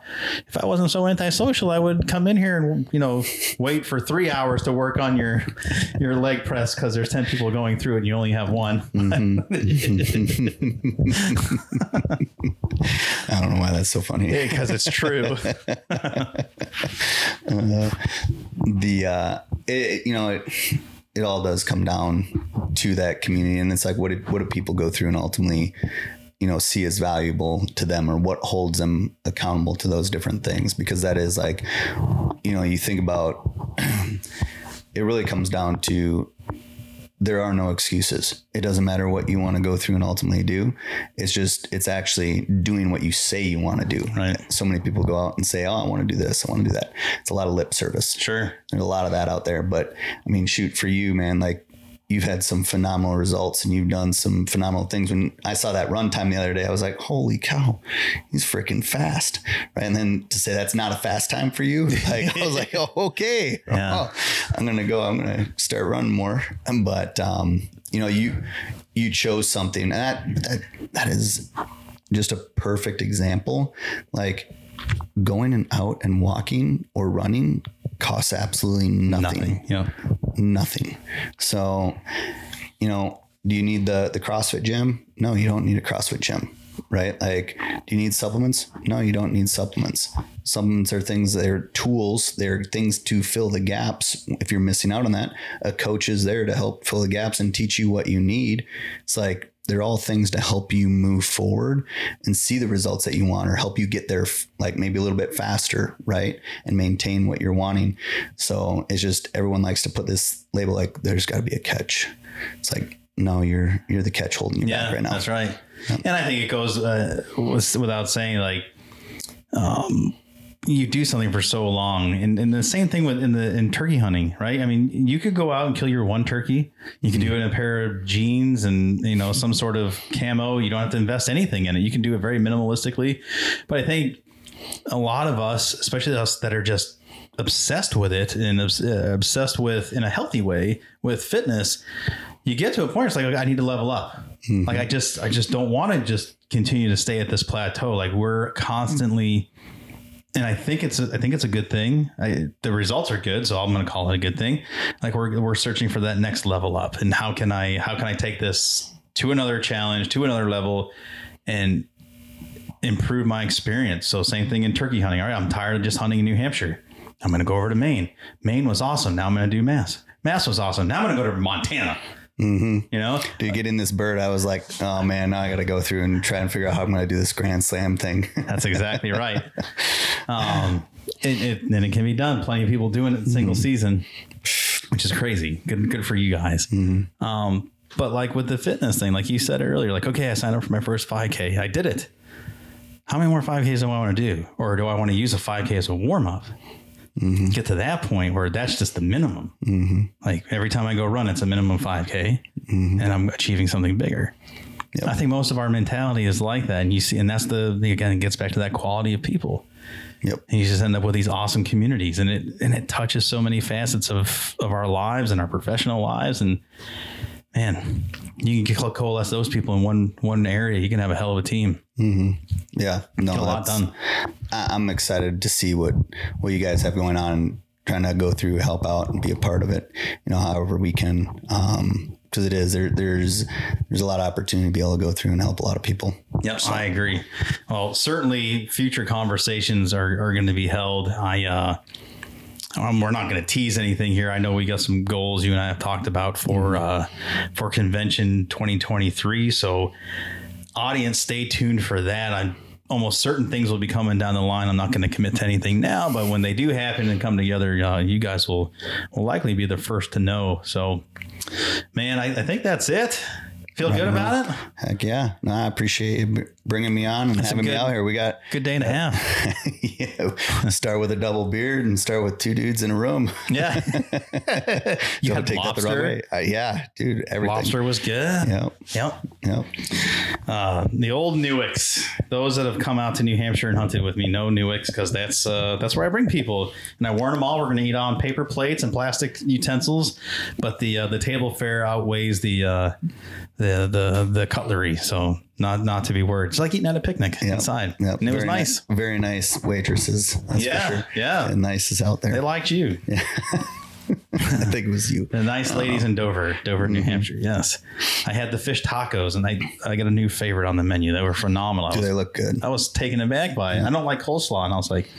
if I wasn't so antisocial, I would come in here and you know wait for three hours to work on your your leg press because there's ten people going through it and you only have one. I don't know why that's so funny. because it's true. the uh it, you know it it all does come down to that community and it's like what did what do people go through and ultimately you know see as valuable to them or what holds them accountable to those different things because that is like you know you think about it really comes down to there are no excuses. It doesn't matter what you want to go through and ultimately do. It's just it's actually doing what you say you want to do. Right. So many people go out and say, "Oh, I want to do this. I want to do that." It's a lot of lip service. Sure. There's a lot of that out there, but I mean, shoot for you, man. Like you've had some phenomenal results and you've done some phenomenal things. When I saw that run time the other day, I was like, "Holy cow, he's freaking fast!" Right, and then to say that's not a fast time for you, like I was like, "Oh, okay, Yeah. Oh, I'm gonna go. I'm gonna start running more." But um, you know, you you chose something and that that that is just a perfect example. Like going and out and walking or running costs absolutely nothing. Nothing. Yeah. Nothing. So, you know, do you need the the CrossFit gym? No, you don't need a CrossFit gym. Right? Like, do you need supplements? No, you don't need supplements. Supplements are things, they're tools, they're things to fill the gaps. If you're missing out on that, a coach is there to help fill the gaps and teach you what you need. It's like they're all things to help you move forward and see the results that you want or help you get there like maybe a little bit faster right and maintain what you're wanting. So it's just everyone likes to put this label like there's got to be a catch. It's like no you're you're the catch holding you Yeah, back right now. that's right. And I think it goes uh, without saying like, um, you do something for so long, and, and the same thing with in the in turkey hunting, right? I mean, you could go out and kill your one turkey. You can do it in a pair of jeans and you know some sort of camo. You don't have to invest anything in it. You can do it very minimalistically. But I think a lot of us, especially us that are just obsessed with it and uh, obsessed with in a healthy way with fitness, you get to a point. It's like I need to level up. Like I just I just don't want to just continue to stay at this plateau. Like we're constantly. And I think it's a, I think it's a good thing. I, the results are good, so I'm going to call it a good thing. Like we're we're searching for that next level up, and how can I how can I take this to another challenge, to another level, and improve my experience. So same thing in turkey hunting. All right, I'm tired of just hunting in New Hampshire. I'm going to go over to Maine. Maine was awesome. Now I'm going to do Mass. Mass was awesome. Now I'm going to go to Montana. Mm-hmm. You know, to get in this bird i was like oh man now i gotta go through and try and figure out how i'm gonna do this grand slam thing that's exactly right. Um, it, it, and it can be done. Plenty of people doing it in single season, which is crazy. Good, good for you guys. Um, but like with the fitness thing, like you said earlier, like okay, I signed up for my first 5K. I did it. How many more 5Ks do I want to do, or do I want to use a 5K as a warm up? Mm-hmm. Get to that point where that's just the minimum. Mm-hmm. Like every time I go run, it's a minimum 5K, mm-hmm. and I'm achieving something bigger. I think most of our mentality is like that, and you see, and that's the again, it gets back to that quality of people. yep And you just end up with these awesome communities, and it and it touches so many facets of of our lives and our professional lives. And man, you can coalesce those people in one one area, you can have a hell of a team. yeah no Get a lot done. I- I'm excited to see what what you guys have going on and trying to go through, help out, and be a part of it. You know, however we can. Um, because it is there. There's there's a lot of opportunity to be able to go through and help a lot of people. Yep, I agree. Well, certainly future conversations are, are going to be held. I uh, um, we're not going to tease anything here. I know we got some goals you and I have talked about for uh, for convention 2023. So, audience, stay tuned for that. I'm almost certain things will be coming down the line. I'm not going to commit to anything now, but when they do happen and come together, uh, you guys will will likely be the first to know. So, man, I, I think that's it. Feel good about it? Heck yeah! No, I appreciate bringing me on and having good- me out here. We got Good day and a half. yeah, start with a double beard and start with two dudes in a room. Yeah. you had take that the wrong lobster. way. Uh, yeah, dude, everything. Lobster was good. Yep, Yep. yep. Uh, the old Newicks. Those that have come out to New Hampshire and hunted with me know Newicks because that's uh, that's where I bring people. And I warn them all we're going to eat on paper plates and plastic utensils, but the uh, the table fare outweighs the uh, the the the cutlery. So not not to be worried. It's like eating at a picnic Yep. inside, Yep. and it was Very nice. ni- very nice waitresses. That's Yeah, for sure. yeah. And nice is out there. They liked you. Yeah. I think it was you. The nice uh, ladies in Dover, Dover, New mm-hmm. Hampshire. Yes, I had the fish tacos, and I I got a new favorite on the menu. They were phenomenal. Do was they look good? I was taken aback by it. I don't like coleslaw, and I was like,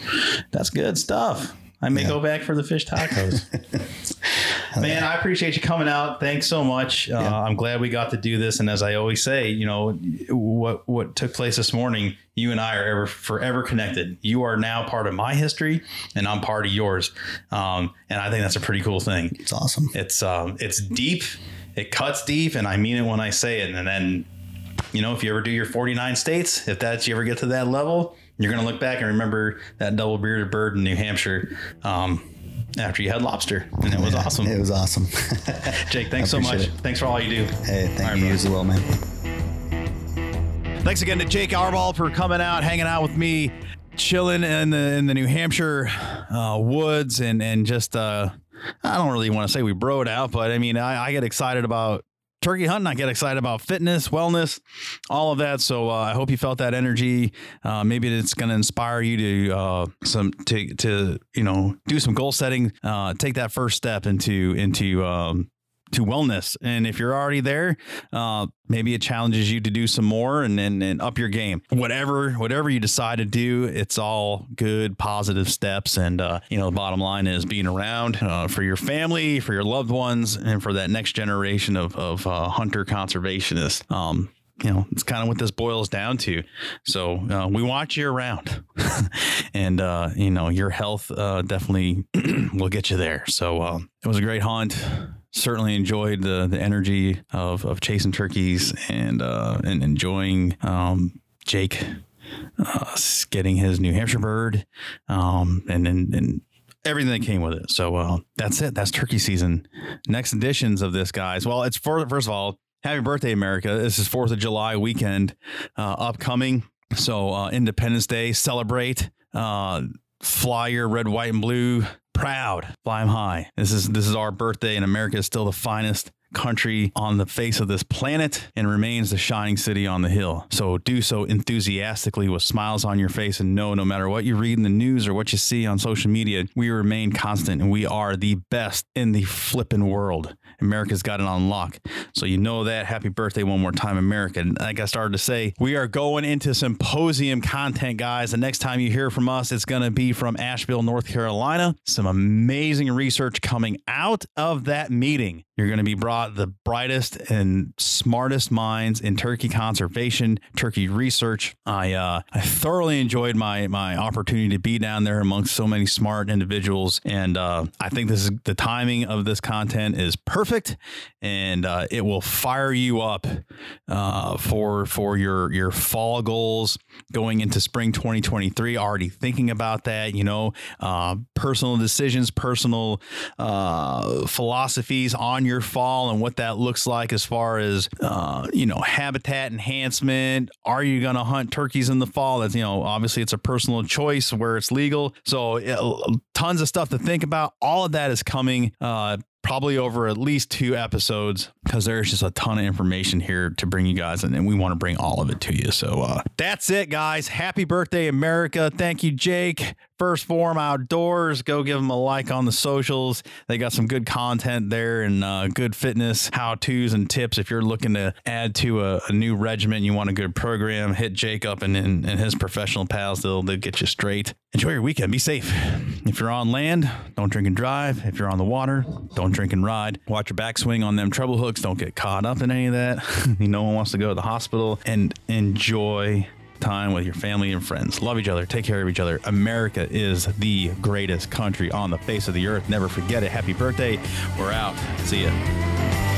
"That's good stuff." I may Yeah. go back for the fish tacos. Man, I appreciate you coming out. Thanks so much. Uh, I'm glad we got to do this. And as I always say, you know what what took place this morning. You and I are ever forever connected. You are now part of my history, and I'm part of yours. Um, and I think that's a pretty cool thing. It's awesome. It's um, it's deep. It cuts deep, and I mean it when I say it. And then, you know, if you ever do your 49 states, if that's you ever get to that level, you're gonna look back and remember that double bearded bird in New Hampshire. Um, after you had lobster, and it was awesome. It was awesome. Jake, thanks so much. it. Thanks for all you do. hey, thank All right, you brother. as well, man. Thanks again to Jake Arball for coming out, hanging out with me, chilling in the in the New Hampshire uh, woods, and and just uh, I don't really want to say we broed out, but I mean I, I get excited about turkey hunting. I get excited about fitness, wellness, all of that. So uh, I hope you felt that energy. Uh, maybe it's going to inspire you to uh, some to to you know do some goal setting, uh, take that first step into into um, to wellness. And if you're already there, uh, maybe it challenges you to do some more and, and and up your game. Whatever whatever you decide to do, it's all good, positive steps. And uh, you know, the bottom line is being around uh, for your family, for your loved ones, and for that next generation of of uh, hunter conservationists. Um, you know, it's kind of what this boils down to. So uh, we want you around, and uh, you know, your health uh, definitely will get you there. So uh, it was a great hunt. Certainly enjoyed the the energy of of chasing turkeys and uh, and enjoying um, Jake uh, getting his New Hampshire bird, um, and and. and Everything that came with it. So uh, that's it. That's turkey season. Next editions of this, guys. Well, it's for first of all, happy birthday, America. This is 4th of July weekend uh, upcoming. So, uh, Independence Day, celebrate. Uh, fly your red, white, and blue. Proud. Fly 'em high. This is this is our birthday, and America is still the finest country on the face of this planet and remains the shining city on the hill. So do so enthusiastically with smiles on your face and know no matter what you read in the news or what you see on social media, we remain constant and we are the best in the flippin' world. America's got it on lock. So you know that. Happy birthday one more time, America. And like I started to say, we are going into symposium content, guys. The next time you hear from us, it's going to be from Asheville, North Carolina. Some amazing research coming out of that meeting. You're going to be brought the brightest and smartest minds in turkey conservation, turkey research. I uh, I thoroughly enjoyed my my opportunity to be down there amongst so many smart individuals, and uh, I think this is the timing of this content is perfect, and uh, it will fire you up uh, for for your your fall goals going into spring 2023. Already thinking about that, you know, uh, personal decisions, personal uh, philosophies on your fall and what that looks like as far as uh, you know habitat enhancement. Are you going to hunt turkeys in the fall? That's you know obviously it's a personal choice where it's legal. So uh, tons of stuff to think about. All of that is coming. Probably over at least two episodes because there's just a ton of information here to bring you guys, and, and we want to bring all of it to you. So uh, that's it, guys. Happy birthday, America. Thank you, Jake. First Phorm Outdoors. Go give them a like on the socials. They got some good content there and uh, good fitness how tos and tips. If you're looking to add to a, a new regimen, you want a good program, hit Jake up and, and, and his professional pals. They'll, they'll get you straight. Enjoy your weekend. Be safe. If you're on land, don't drink and drive. If you're on the water, don't drink and ride. Watch your backswing on them treble hooks. Don't get caught up in any of that. no one wants to go to the hospital and enjoy time with your family and friends. Love each other. Take care of each other. America is the greatest country on the face of the earth. Never forget it. Happy birthday. We're out. See ya.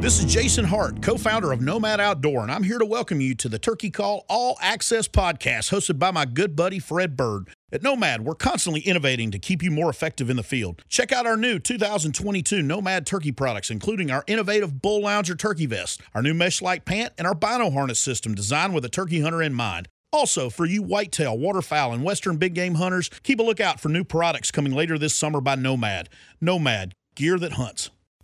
This is Jason Hart, co founder of Nomad Outdoor, and I'm here to welcome you to the Turkey Call All Access podcast hosted by my good buddy Fred Bird. At Nomad, we're constantly innovating to keep you more effective in the field. Check out our new 2022 Nomad turkey products, including our innovative Bull Lounger turkey vest, our new mesh like pant, and our bino harness system designed with a turkey hunter in mind. Also, for you whitetail, waterfowl, and western big game hunters, keep a lookout for new products coming later this summer by Nomad. Nomad, gear that hunts.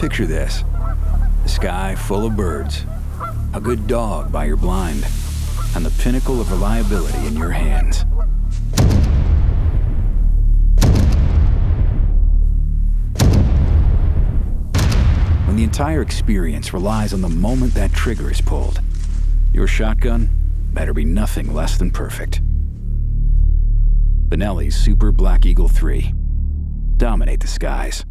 Picture this a sky full of birds, a good dog by your blind, and the pinnacle of reliability in your hands. When the entire experience relies on the moment that trigger is pulled, your shotgun better be nothing less than perfect. Benelli's Super Black Eagle 3. Dominate the skies.